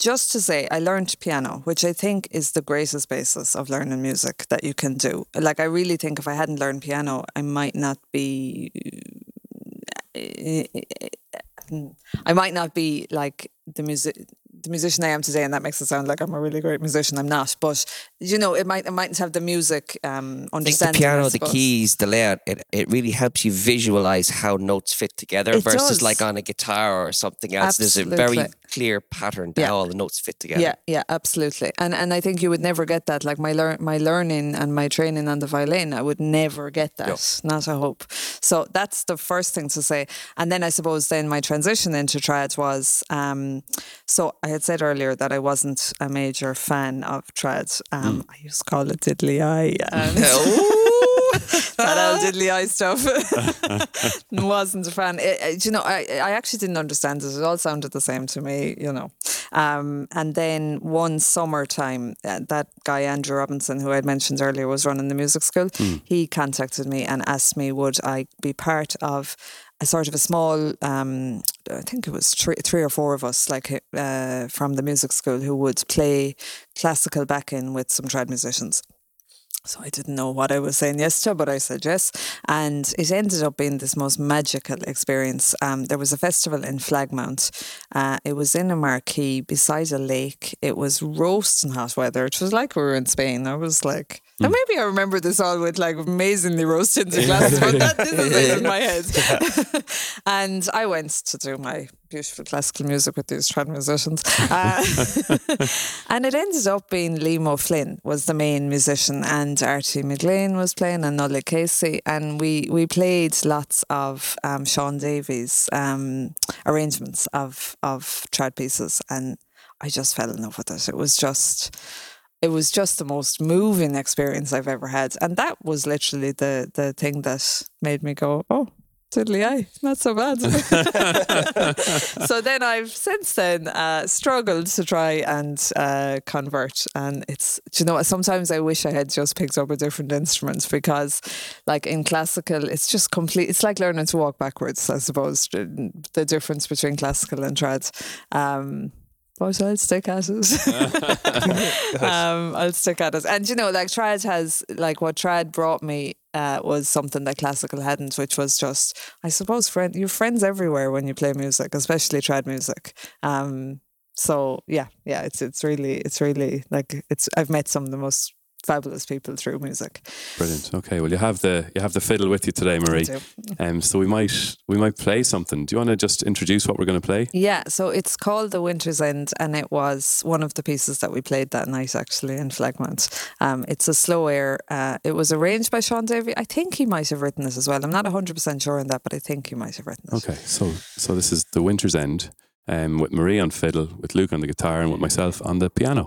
just to say, I learned piano, which I think is the greatest basis of learning music that you can do. Like, I really think if I hadn't learned piano, I might not be. I might not be like the music, the musician I am today, and that makes it sound like I'm a really great musician. I'm not, but you know, it might it mightn't have the music um, I think the piano, the keys, the layout, it, it really helps you visualize how notes fit together It versus does. like on a guitar or something else. There's a very clear pattern to Yeah. how all the notes fit together. Yeah, yeah, absolutely. And and I think you would never get that. Like my learn my learning and my training on the violin, I would never get that. Not a hope. So that's the first thing to say. And then I suppose then my transition into trad was um so I had said earlier that I wasn't a major fan of trad. Um I used to call it diddly eye and that old diddly eye stuff. wasn't a fan. It, it- you know, I, I actually didn't understand it. It all sounded the same to me, you know. Um, and then one summertime, uh, that guy Andrew Robinson, who I mentioned earlier, was running the music school. He contacted me and asked me would I be part of a sort of a small, um, I think it was three, three or four of us, like uh, from the music school, who would play classical backing with some trad musicians. So I didn't know what I was saying yes to, but I said yes. And it ended up being this most magical experience. Um, there was a festival in Flagmount. Uh, it was in a marquee beside a lake. It was roasting hot weather. It was like we were in Spain. I was like, and maybe I remember this all with like amazingly roast tinted glasses, but that, this is it in my head. and I went to do my beautiful classical music with these trad musicians. Uh, and it ended up being Liam O'Flynn was the main musician and Arty McGlynn was playing and Nollaig Casey. And we, we played lots of um, Shaun Davey's um, arrangements of, of trad pieces. And I just fell in love with it. It was just it was just the most moving experience I've ever had. And that was literally the the thing that made me go, Oh, diddly eye, not so bad. so then I've since then uh, struggled to try and uh, convert. And it's, you know? Sometimes I wish I had just picked up a different instrument because, like in classical, it's just complete. It's like learning to walk backwards, I suppose, the difference between classical and trad. Um, but I'll stick at it. um, I'll stick at it. And you know, like trad has like what trad brought me uh, was something that classical hadn't, which was just I suppose friend you're friends everywhere when you play music, especially trad music. Um, so yeah, yeah, it's it's really it's really like it's I've met some of the most fabulous people through music. Brilliant. Okay, well you have the you have the fiddle with you today, Marie. Um, so we might we might play something. Do you want to just introduce what we're going to play? Yeah, so it's called The Winter's End, and it was one of the pieces that we played that night actually in Flagmount. Um, it's a slow air. Uh, it was arranged by Shaun Davey. I think he might have written this as well. I'm not 100% sure on that, but I think he might have written it. Okay, so so this is the Winter's End, um, with Marie on fiddle, with Luke on the guitar, and with myself on the piano.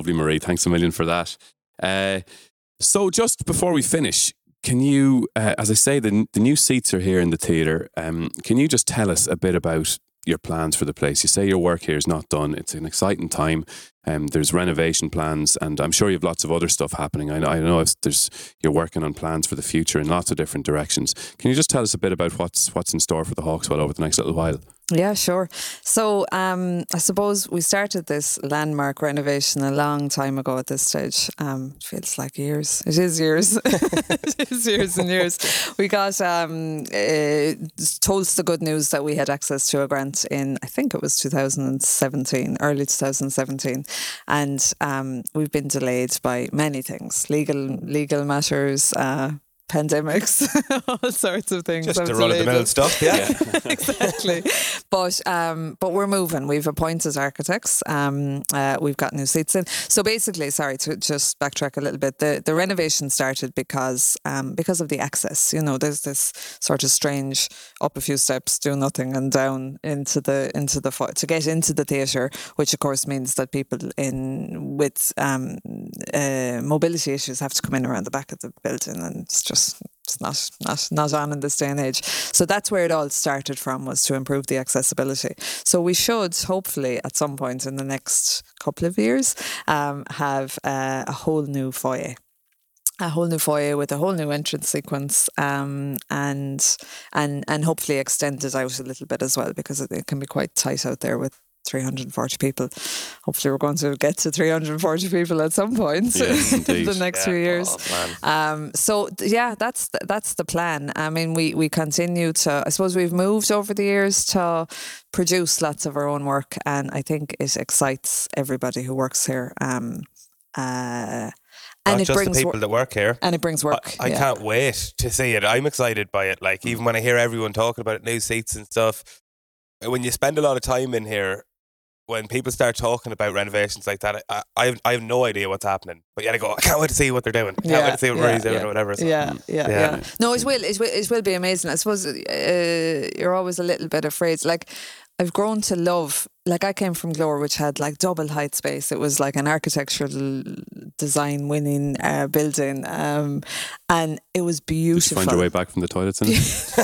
Lovely, Marie. Thanks a million for that. Uh, so, just before we finish, can you, uh, as I say, the, the new seats are here in the theatre. Um, can you just tell us a bit about your plans for the place? You say your work here is not done. It's an exciting time. Um, there's renovation plans, and I'm sure you have lots of other stuff happening. I know, I know there's you're working on plans for the future in lots of different directions. Can you just tell us a bit about what's what's in store for the Hawkswell over the next little while? Yeah, sure. So um, I suppose we started this landmark renovation a long time ago at this stage. Um, feels like years. It is years. it is years and years. We got um, uh, told the good news that we had access to a grant in, I think it was 2017, early 2017. And um, we've been delayed by many things legal, legal matters. Uh, pandemics, all sorts of things. Just the run of the mill stuff, yeah. yeah. exactly. But um, but we're moving. We've appointed architects. Um, uh, we've got new seats in. So basically, sorry to just backtrack a little bit. The the renovation started because um, because of the access. You know, there's this sort of strange up a few steps, do nothing, and down into the into the to get into the theatre, which of course means that people in with um, uh, mobility issues have to come in around the back of the building, and it's just it's, not not not on in this day and age. So that's where it all started from was to improve the accessibility. So we should hopefully at some point in the next couple of years um, have uh, a whole new foyer a whole new foyer with a whole new entrance sequence um, and and and hopefully extend it out a little bit as well because it, it can be quite tight out there with 340 people. Hopefully, we're going to get to 340 people at some point yes, in the next yeah. few years. Oh, um, so yeah, that's the, that's the plan. I mean, we we continue to. I suppose we've moved over the years to produce lots of our own work, and I think it excites everybody who works here. Um, uh, and Not it brings people wor- that work here. And it brings work. I, I yeah. can't wait to see it. I'm excited by it. Like even when I hear everyone talking about it, new seats and stuff. When you spend a lot of time in here, when people start talking about renovations like that, I, I, have, I have no idea what's happening. But yet I go, I can't wait to see what they're doing. I can't yeah, wait to see what yeah, doing yeah. or whatever. So. Yeah, yeah, yeah, yeah, No, it will, it will, it will be amazing. I suppose uh, you're always a little bit afraid. Like, I've grown to love like I came from Glór, which had like double height space. It was like an architectural design winning uh, building, um, and it was beautiful. Did you find your way back from the toilets? In it?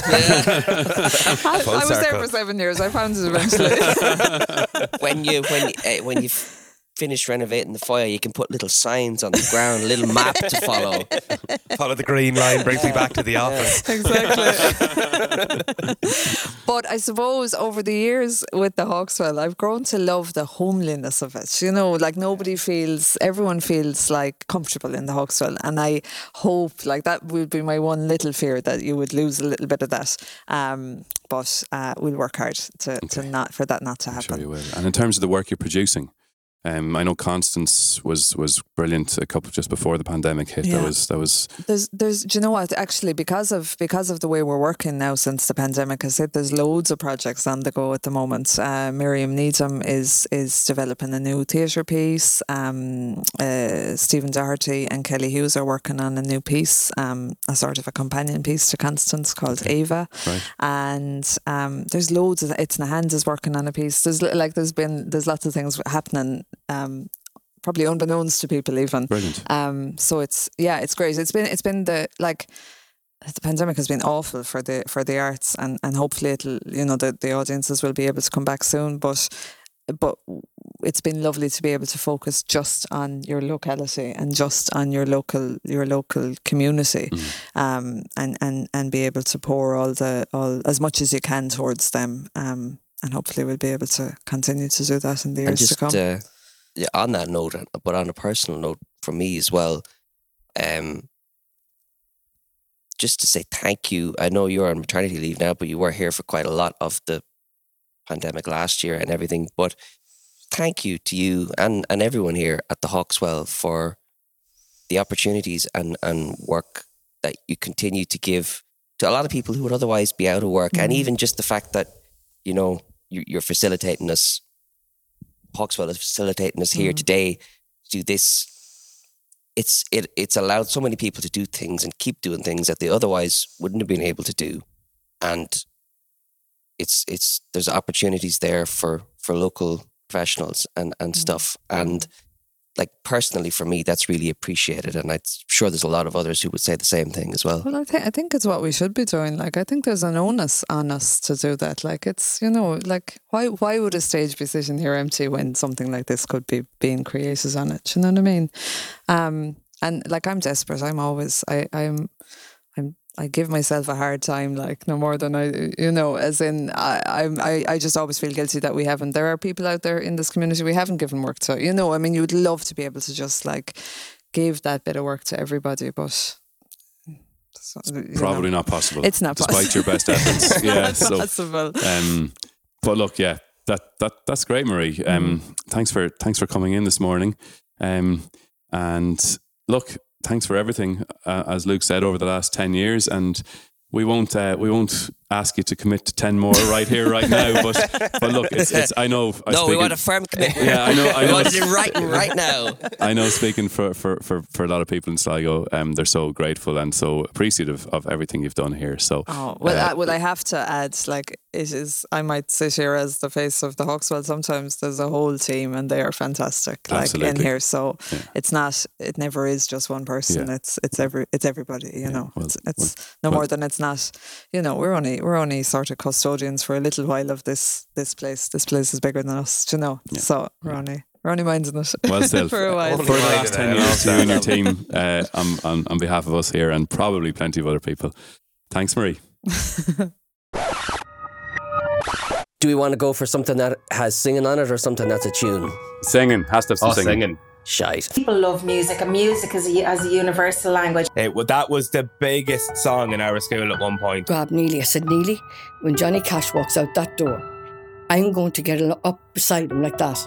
I, I was there for seven years. I found it eventually. when you when you, uh, when you finish renovating the foyer, you can put little signs on the ground, a little map to follow. follow the green line brings me back to the office. Exactly. but I suppose over the years with the Hawkswell, I've grown to love the homeliness of it. You know, like nobody feels, everyone feels like comfortable in the Hawkswell. And I hope, like, that would be my one little fear that you would lose a little bit of that. Um, but uh, we'll work hard to, okay. to not for that not to happen. I'm sure you will. And in terms of the work you're producing, um, I know Constance was was brilliant a couple just before the pandemic hit. Yeah. That was that was. There's there's do you know what actually because of because of the way we're working now since the pandemic, I said there's loads of projects on the go at the moment. Uh, Miriam Needham is is developing a new theatre piece. Um, uh, Stephen Doherty and Kelly Hughes are working on a new piece, um, a sort of a companion piece to Constance called okay. Ava. Right. And um, there's loads of it's Nahans is working on a piece. There's like there's been there's lots of things happening um, probably unbeknownst to people even. Brilliant. Um, so it's yeah, it's great. It's been it's been the like the pandemic has been awful for the for the arts and, and hopefully it'll you know the, the audiences will be able to come back soon but but it's been lovely to be able to focus just on your locality and just on your local your local community mm. um, and, and and be able to pour all the all as much as you can towards them um, and hopefully we'll be able to continue to do that in the years just, to come. Uh, on that note, but on a personal note for me as well, um, just to say thank you. I know you're on maternity leave now, but you were here for quite a lot of the pandemic last year and everything. But thank you to you and, and everyone here at the Hawkswell for the opportunities and, and work that you continue to give to a lot of people who would otherwise be out of work. Mm-hmm. And even just the fact that, you know, you're facilitating us Hawkswell is facilitating us here mm. today to do this. It's it it's allowed so many people to do things and keep doing things that they otherwise wouldn't have been able to do, and it's it's there's opportunities there for for local professionals and and mm. stuff and like personally for me, that's really appreciated, and I'm sure there's a lot of others who would say the same thing as well. Well, I think I think it's what we should be doing. Like, I think there's an onus on us to do that. Like, it's you know, like why why would a stage be sitting here empty when something like this could be being created on it? You know what I mean? Um, and like I'm desperate. I'm always I I'm I'm I give myself a hard time, like no more than I, you know, as in I, I, I just always feel guilty that we haven't. There are people out there in this community we haven't given work to. You know, I mean, you would love to be able to just like give that bit of work to everybody, but probably know, not possible. It's not possible. despite possible. your best efforts. yeah, so, possible. Um, but look, yeah, that that that's great, Marie. Um, mm. thanks for thanks for coming in this morning. Um, and look, thanks for everything, uh, as Luke said, over the last 10 years. And we won't uh, we won't ask you to commit to ten more right here right now. But but look, it's, it's I know. I no, we want a firm commitment. Yeah, I know. I know. we want it in writing right now. I know. Speaking for, for, for, for a lot of people in Sligo, um, they're so grateful and so appreciative of everything you've done here. So oh well, uh, I, well, I have to add, like it is. I might sit here as the face of the Hawkswell. Sometimes there's a whole team, and they are fantastic. Like absolutely. in here, so yeah. it's not. It never is just one person. Yeah. It's it's every it's everybody. You yeah. know, well, it's, it's well, no well, more than it's not. You know, we're only we're only sort of custodians for a little while of this this place. This place is bigger than us, you know. Yeah. So we're only we're only minding it well still, for a while. For the last ten years, you and your team, uh, on, on on behalf of us here and probably plenty of other people. Thanks, Marie. Do we want to go for something that has singing on it or something that's a tune? Singing has to have some oh, singing. singing shite. People love music, and music is a, as a universal language. Hey, well, that was the biggest song in our school at one point. Grab Neely. I said, Neely, when Johnny Cash walks out that door, I'm going to get up beside him like that.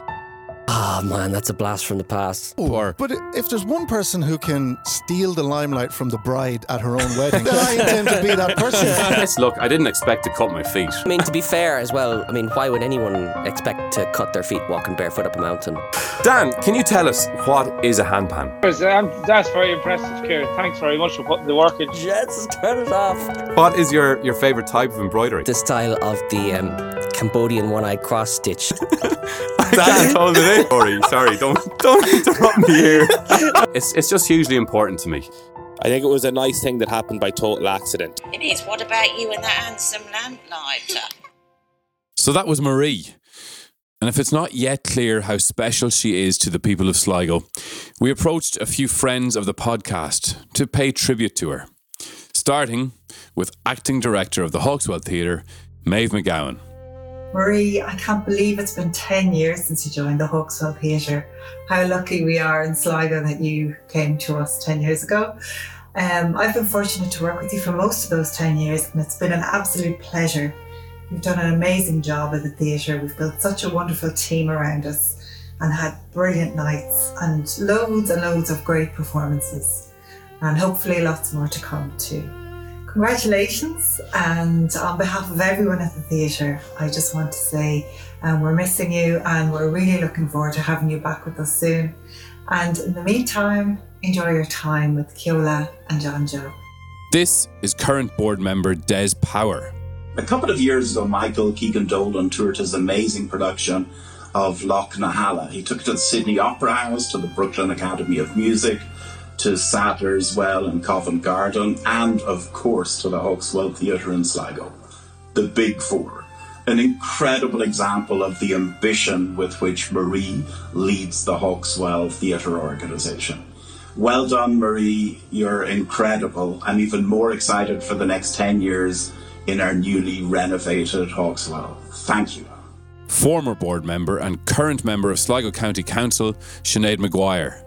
Ah, oh, man, that's a blast from the past. Ooh, but if there's one person who can steal the limelight from the bride at her own wedding, then I intend to be that person. Yes, look, I didn't expect to cut my feet. I mean, to be fair as well, I mean, why would anyone expect to cut their feet walking barefoot up a mountain? Dan, can you tell us what is a handpan? That's very impressive, Kieran. Thanks very much for putting the work in. Jets, turn it off. What is your, your favourite type of embroidery? The style of the um, Cambodian one-eyed cross stitch. Dan told it in. Sorry, sorry, don't don't interrupt me here. It's it's just hugely important to me. I think it was a nice thing that happened by total accident. It is. What about you and that handsome lamplighter? So that was Marie. And if it's not yet clear how special she is to the people of Sligo, we approached a few friends of the podcast to pay tribute to her. Starting with acting director of the Hawkswell Theatre, Maeve McGowan. Marie, I can't believe it's been 10 years since you joined the Hawkswell Theatre. How lucky we are in Sligo that you came to us 10 years ago. Um, I've been fortunate to work with you for most of those 10 years, and it's been an absolute pleasure. You've done an amazing job at the theatre. We've built such a wonderful team around us and had brilliant nights and loads and loads of great performances, and hopefully lots more to come too. Congratulations, and on behalf of everyone at the theatre, I just want to say um, we're missing you and we're really looking forward to having you back with us soon. And in the meantime, enjoy your time with Keola and John Joe. This is current board member Des Power. A couple of years ago, Michael Keegan Dolan toured his amazing production of Loch na hEala. He took it to the Sydney Opera House, to the Brooklyn Academy of Music, to Sadler's Well and Covent Garden, and of course to the Hawkswell Theatre in Sligo. The Big Four. An incredible example of the ambition with which Marie leads the Hawkswell Theatre organisation. Well done, Marie. You're incredible. I'm even more excited for the next 10 years in our newly renovated Hawkswell. Thank you. Former board member and current member of Sligo County Council, Sinead Maguire.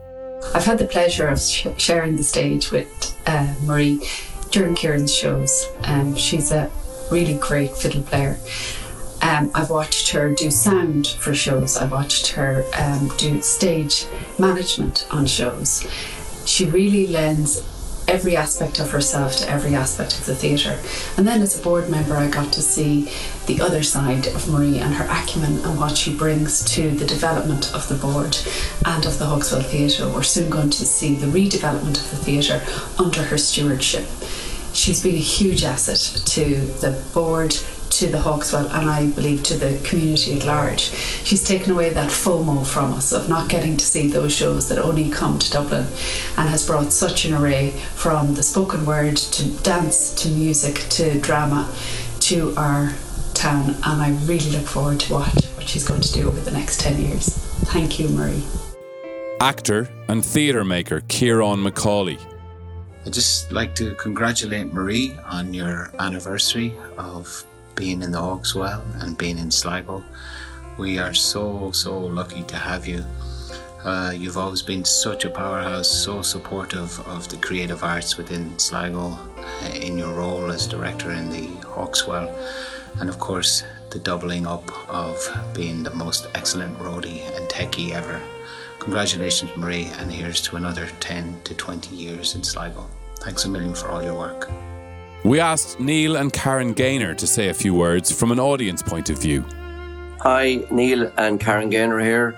I've had the pleasure of sh- sharing the stage with uh, Marie during Kieran's shows. Um, she's a really great fiddle player. Um, I've watched her do sound for shows. I've watched her um, do stage management on shows. She really lends every aspect of herself to every aspect of the theatre. And then as a board member, I got to see the other side of Marie and her acumen and what she brings to the development of the board and of the Hawkswell Theatre. We're soon going to see the redevelopment of the theatre under her stewardship. She's been a huge asset to the board, to the Hawkswell and I believe to the community at large. She's taken away that FOMO from us of not getting to see those shows that only come to Dublin and has brought such an array from the spoken word to dance to music to drama to our town and I really look forward to what, what she's going to do over the next 10 years. Thank you, Marie. Actor and theatre maker Kieran Macaulay. I'd just like to congratulate Marie on your anniversary of being in the Hawkswell and being in Sligo. We are so, so lucky to have you. Uh, you've always been such a powerhouse, so supportive of the creative arts within Sligo uh, in your role as director in the Hawkswell, and of course, the doubling up of being the most excellent roadie and techie ever. Congratulations, Marie, and here's to another 10 to 20 years in Sligo. Thanks a million for all your work. We asked Neil and Karen Gaynor to say a few words from an audience point of view. Hi, Neil and Karen Gaynor here,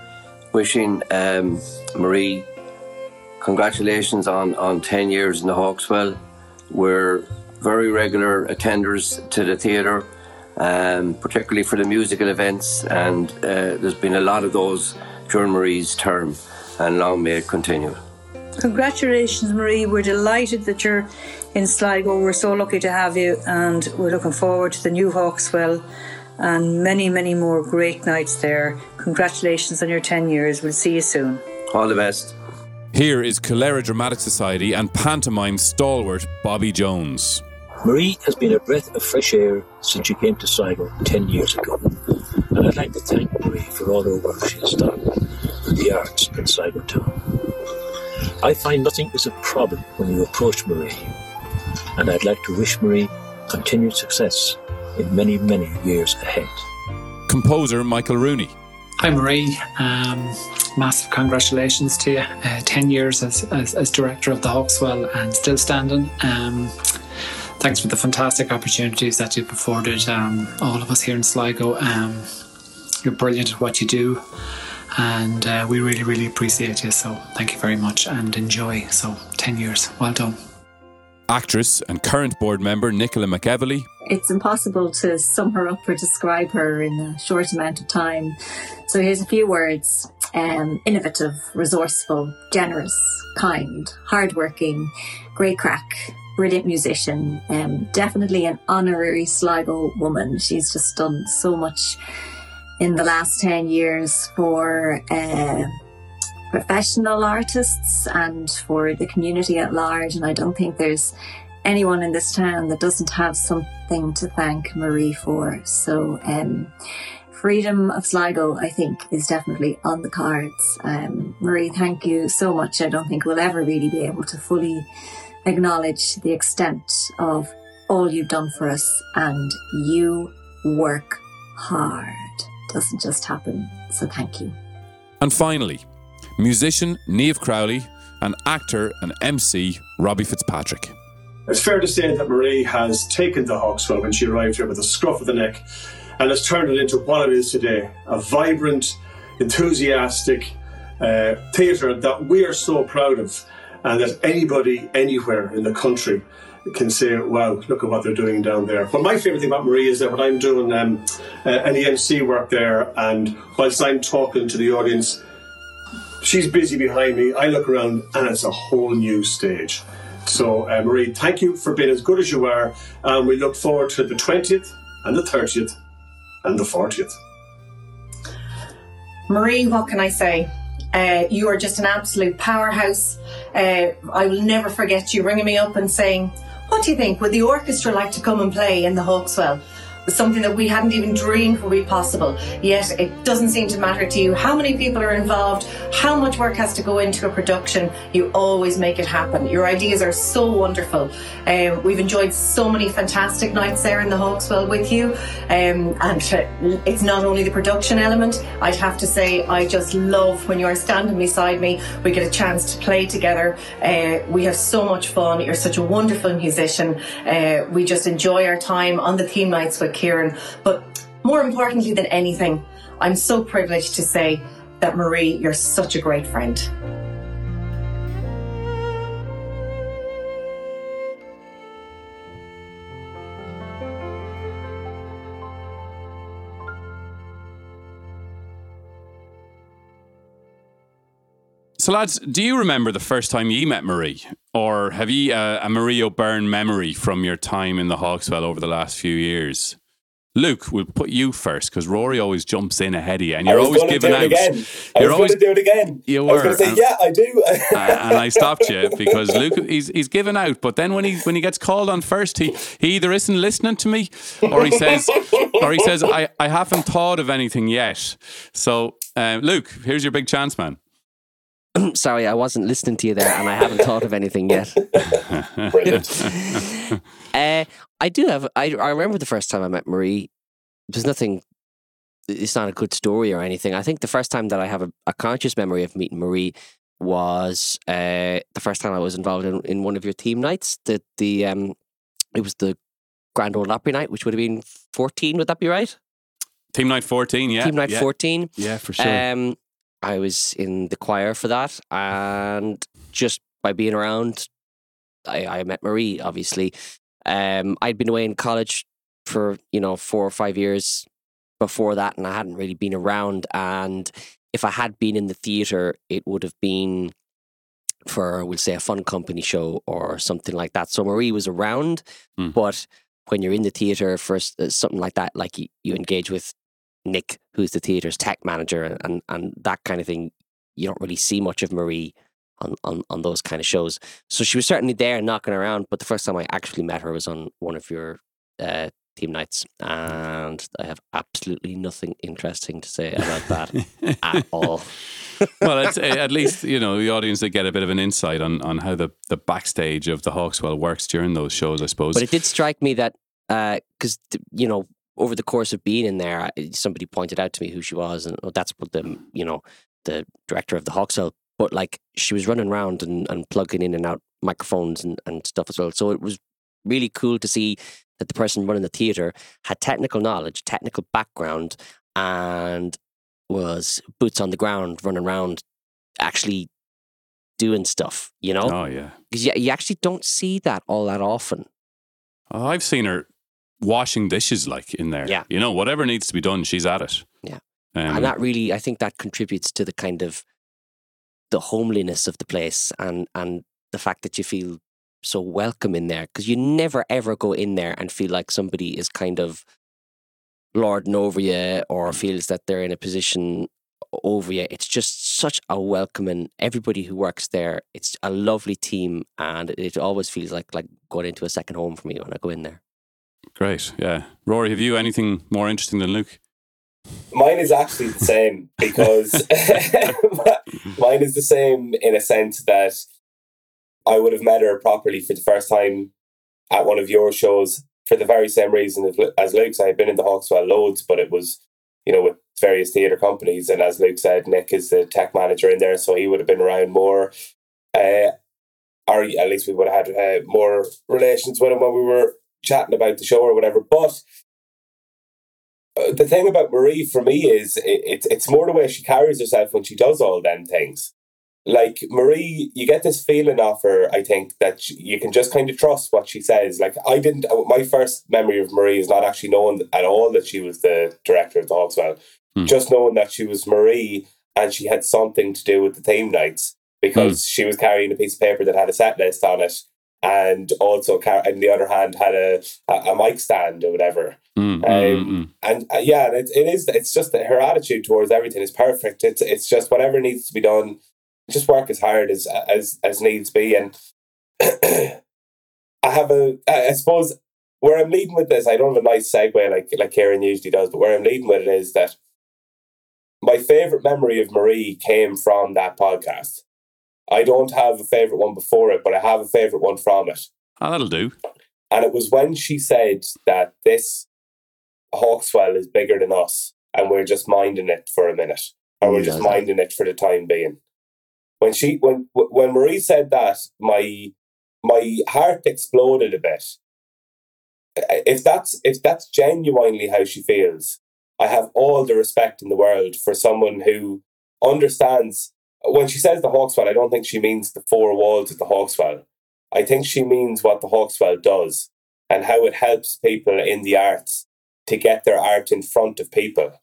wishing um, Marie congratulations on, on 10 years in the Hawkswell. We're very regular attenders to the theatre, um, particularly for the musical events, and uh, there's been a lot of those during Marie's term, and long may it continue. Congratulations, Marie. We're delighted that you're in Sligo. We're so lucky to have you, and we're looking forward to the new Hawkswell and many, many more great nights there. Congratulations on your 10 years. We'll see you soon. All the best. Here is Calera Dramatic Society and pantomime stalwart Bobby Jones. Marie has been a breath of fresh air since she came to Sligo 10 years ago. And I'd like to thank Marie for all her work she has done for the arts in Sligo town. I find nothing is a problem when you approach Marie, and I'd like to wish Marie continued success in many, many years ahead. Composer Michael Rooney. Hi, Marie. Um, massive congratulations to you. Uh, 10 years as, as, as, director of the Hawkswell and still standing. Um, thanks for the fantastic opportunities that you've afforded um, all of us here in Sligo. Um, you're brilliant at what you do and uh, we really, really appreciate you. So thank you very much and enjoy. So 10 years, well done. Actress and current board member Nicola McEvely. It's impossible to sum her up or describe her in a short amount of time. So here's a few words um, innovative, resourceful, generous, kind, hardworking, great crack, brilliant musician, um, definitely an honorary Sligo woman. She's just done so much in the last 10 years for uh, professional artists and for the community at large. And I don't think there's anyone in this town that doesn't have something to thank Marie for. So, um, freedom of Sligo, I think, is definitely on the cards. Um, Marie, thank you so much. I don't think we'll ever really be able to fully acknowledge the extent of all you've done for us, and you work hard doesn't just happen. So thank you. And finally, musician Niamh Crowley and actor and MC Robbie Fitzpatrick. It's fair to say that Marie has taken the Hawkswell when she arrived here with a scruff of the neck and has turned it into what it is today a vibrant, enthusiastic uh, theatre that we are so proud of, and that anybody anywhere in the country can say, wow, look at what they're doing down there. But my favourite thing about Marie is that when I'm doing um, uh, any MC work there, and whilst I'm talking to the audience, she's busy behind me. I look around, and it's a whole new stage. So, uh, Marie, thank you for being as good as you are, and we look forward to the 20th and the 30th and the 40th. Marie, what can I say? Uh, you are just an absolute powerhouse. Uh, I will never forget you ringing me up and saying, what do you think? Would the orchestra like to come and play in the Hawkswell? Something that we hadn't even dreamed would be possible. Yet it doesn't seem to matter to you how many people are involved, how much work has to go into a production. You always make it happen. Your ideas are so wonderful. Um, we've enjoyed so many fantastic nights there in the Hawkswell with you. Um, and it's not only the production element, I'd have to say, I just love when you're standing beside me. We get a chance to play together. Uh, we have so much fun. You're such a wonderful musician. Uh, we just enjoy our time on the theme nights with Kieran. But more importantly than anything, I'm so privileged to say that Marie, you're such a great friend. So, lads, do you remember the first time you met Marie? Or have you uh, a Marie O'Byrne memory from your time in the Hawkswell over the last few years? Luke, we'll put you first because Rory always jumps in ahead of you, and you're always giving out. again. I You're was always going to do it again. You I was were, going to say, yeah, I do. and I stopped you because Luke he's he's given out. But then when he when he gets called on first, he he either isn't listening to me or he says or he says I, I haven't thought of anything yet. So uh, Luke, here's your big chance, man. Sorry, I wasn't listening to you there, and I haven't thought of anything yet. uh, I do have. I I remember the first time I met Marie. There's nothing. It's not a good story or anything. I think the first time that I have a, a conscious memory of meeting Marie was uh, the first time I was involved in, in one of your theme nights. The the um, it was the Grand Old Opry night, which would have been fourteen. Would that be right? Theme night fourteen, yeah. Theme night yeah. fourteen. Yeah, for sure. Um, I was in the choir for that, and just by being around, I, I met Marie. Obviously, um, I'd been away in college for you know four or five years before that, and I hadn't really been around. And if I had been in the theater, it would have been for we'll say a fun company show or something like that. So Marie was around, Hmm. but when you're in the theater for uh, something like that, like you, you engage with Nick, who's the theater's tech manager, and and that kind of thing, you don't really see much of Marie on, on on those kind of shows. So she was certainly there knocking around, but the first time I actually met her was on one of your uh, theme nights, and I have absolutely nothing interesting to say about that at all. well, uh, at least you know the audience they get a bit of an insight on on how the the backstage of the Hawkswell works during those shows, I suppose. But it did strike me that because you know over the course of being in there, somebody pointed out to me who she was, and oh, that's what the you know the director of the Hawkswell. But like she was running around and, and plugging in and out microphones and, and stuff as well. So it was really cool to see that the person running the theater had technical knowledge, technical background, and was boots on the ground, running around, actually doing stuff. You know? Oh yeah. Because you, you actually don't see that all that often. Oh, I've seen her washing dishes like in there. Yeah. You know, whatever needs to be done, she's at it. Yeah. Um, and that really, I think that contributes to the kind of the homeliness of the place and and the fact that you feel so welcome in there because you never ever go in there and feel like somebody is kind of lording over you or mm. feels that they're in a position over you. It's just such a welcoming. Everybody who works there, it's a lovely team, and it always feels like like going into a second home for me when I go in there. Great. Yeah. Rory, have you anything more interesting than Luke? Mine is actually the same because mine is the same in a sense that I would have met her properly for the first time at one of your shows for the very same reason as Lu- as Luke's. I had been in the Hawkswell loads, but it was, you know, with various theatre companies. And as Luke said, Nick is the tech manager in there, so he would have been around more. Uh, or at least we would have had uh, more relations with him when we were chatting about the show or whatever. But the thing about Marie for me is it, it's it's more the way she carries herself when she does all them things. Like Marie, you get this feeling of her. I think that she, you can just kind of trust what she says. Like I didn't. uh, My first memory of Marie is not actually knowing at all that she was the director of the Hawkswell. Just knowing that she was Marie and she had something to do with the theme nights because she was carrying a piece of paper that had a set list on it, and also, on the other hand, had a a, a mic stand or whatever. Mm, mm, Um, mm, and uh, yeah, it, it is. It's just that her attitude towards everything is perfect. It's it's just whatever needs to be done. Just work as hard as as as needs be. And I have a i suppose where I'm leading with this, I don't have a nice segue like like Kieran usually does, but where I'm leading with it is that my favorite memory of Marie came from that podcast. I don't have a favorite one before it, but I have a favorite one from it. Oh, that'll do. And it was when she said that this Hawkswell is bigger than us and we're just minding it for a minute. Or we're just minding it for the time being. When she when when Marie said that, my my heart exploded a bit. If that's if that's genuinely how she feels, I have all the respect in the world for someone who understands when she says the Hawkswell, I don't think she means the four walls of the Hawkswell. I think she means what the Hawkswell does and how it helps people in the arts to get their art in front of people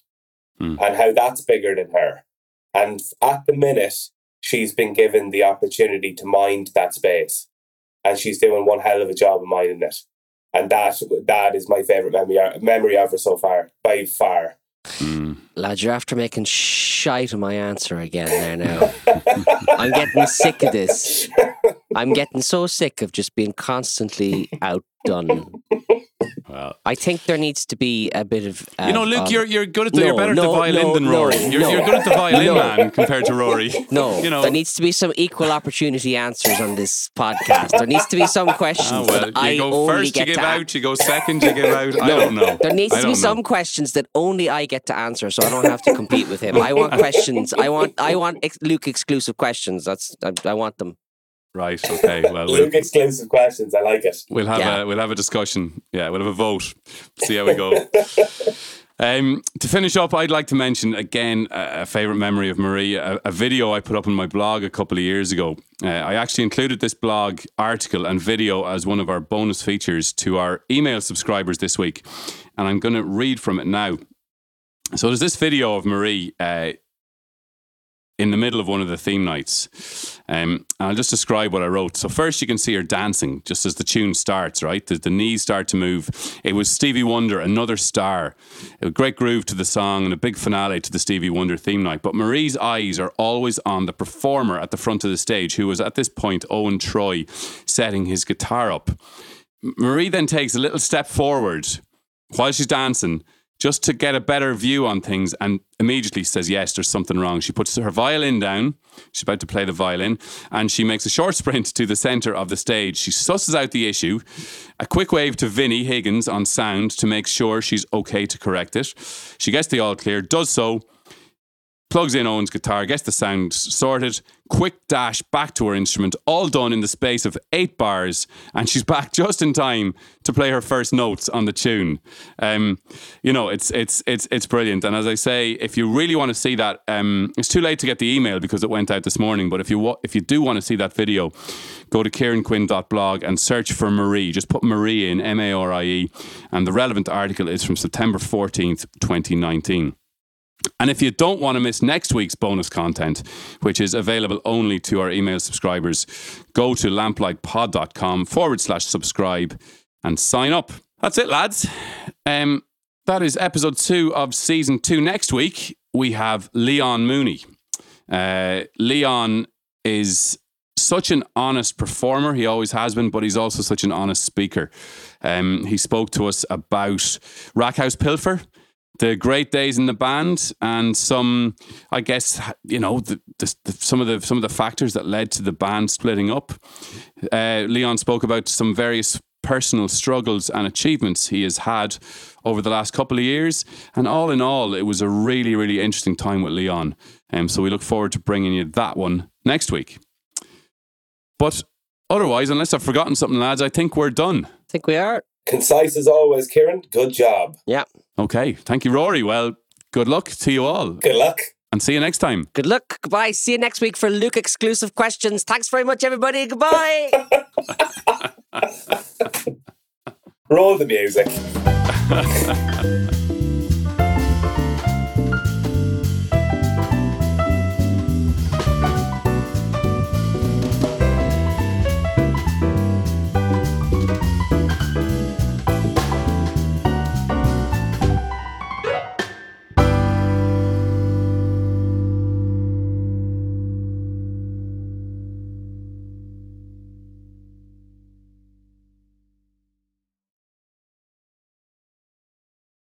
hmm. and how that's bigger than her. And at the minute, she's been given the opportunity to mind that space, and she's doing one hell of a job of minding it. And that that is my favorite memory memory of her so far, by far. Lad, you're after making shite of my answer again there now. I'm getting sick of this. I'm getting so sick of just being constantly outdone. Well, I think there needs to be a bit of. Uh, you know, Luke, um, you're you're good at the, you're no, better at the violin no, than no, Rory. You're, no. you're good at the violin No. man compared to Rory. No, you know. there needs to be some equal opportunity answers on this podcast. There needs to be some questions Ah, well, that you I go only first, you get give to out. You go second, you give out. I No, don't know. There needs to be don't some questions that only I get to answer, so I don't have to compete with him. I want questions. I want. I want ex- Luke exclusive questions. That's. I, I want them. Right. Okay. Well, we'll, Luke exclusive questions. I like it. we'll have Yeah. a we'll have a discussion. Yeah, we'll have a vote. See how we go. Um, to finish up, I'd like to mention again a, a favorite memory of Marie, a, a video I put up on my blog a couple of years ago. Uh, I actually included this blog article and video as one of our bonus features to our email subscribers this week, and I'm going to read from it now. So there's this video of Marie uh, in the middle of one of the theme nights. Um, and I'll just describe what I wrote. So first, you can see her dancing just as the tune starts. Right, the, the knees start to move. It was Stevie Wonder, another star. A great groove to the song and a big finale to the Stevie Wonder theme night. But Marie's eyes are always on the performer at the front of the stage, who was at this point Owen Troy, setting his guitar up. Marie then takes a little step forward while she's dancing just to get a better view on things and immediately says, Yes, there's something wrong. She puts her violin down. She's about to play the violin and she makes a short sprint to the center of the stage. She susses out the issue, a quick wave to Vinnie Higgins on sound to make sure she's okay to correct it. She gets the all clear, does so, plugs in Owen's guitar, gets the sound sorted, quick dash back to her instrument, all done in the space of eight bars, and she's back just in time to play her first notes on the tune. Um, you know, it's it's it's it's brilliant. And as I say, if you really want to see that, um, it's too late to get the email because it went out this morning. But if you wa- if you do want to see that video, go to kieranquinn.blog and search for Marie. Just put Marie in M A R I E, and the relevant article is from September fourteenth, twenty nineteen. And if you don't want to miss next week's bonus content, which is available only to our email subscribers, go to lamplightpod.com forward slash subscribe and sign up. That's it, lads. Um, that is episode two of season two. Next week, we have Leon Mooney. Uh, Leon is such an honest performer. He always has been, but he's also such an honest speaker. Um, he spoke to us about Rackhouse Pilfer, the great days in the band, and some, I guess, you know, the, the, the, some of the some of the factors that led to the band splitting up. Uh, Leon spoke about some various personal struggles and achievements he has had over the last couple of years. And all in all, it was a really, really interesting time with Leon. Um, so we look forward to bringing you that one next week. But otherwise, unless I've forgotten something, lads, I think we're done. I think we are. Concise as always, Kieran. Good job. Yeah. Okay. Thank you, Rory. Well, good luck to you all. Good luck. And see you next time. Good luck. Goodbye. See you next week for Luke exclusive questions. Thanks very much, everybody. Goodbye. Roll the music.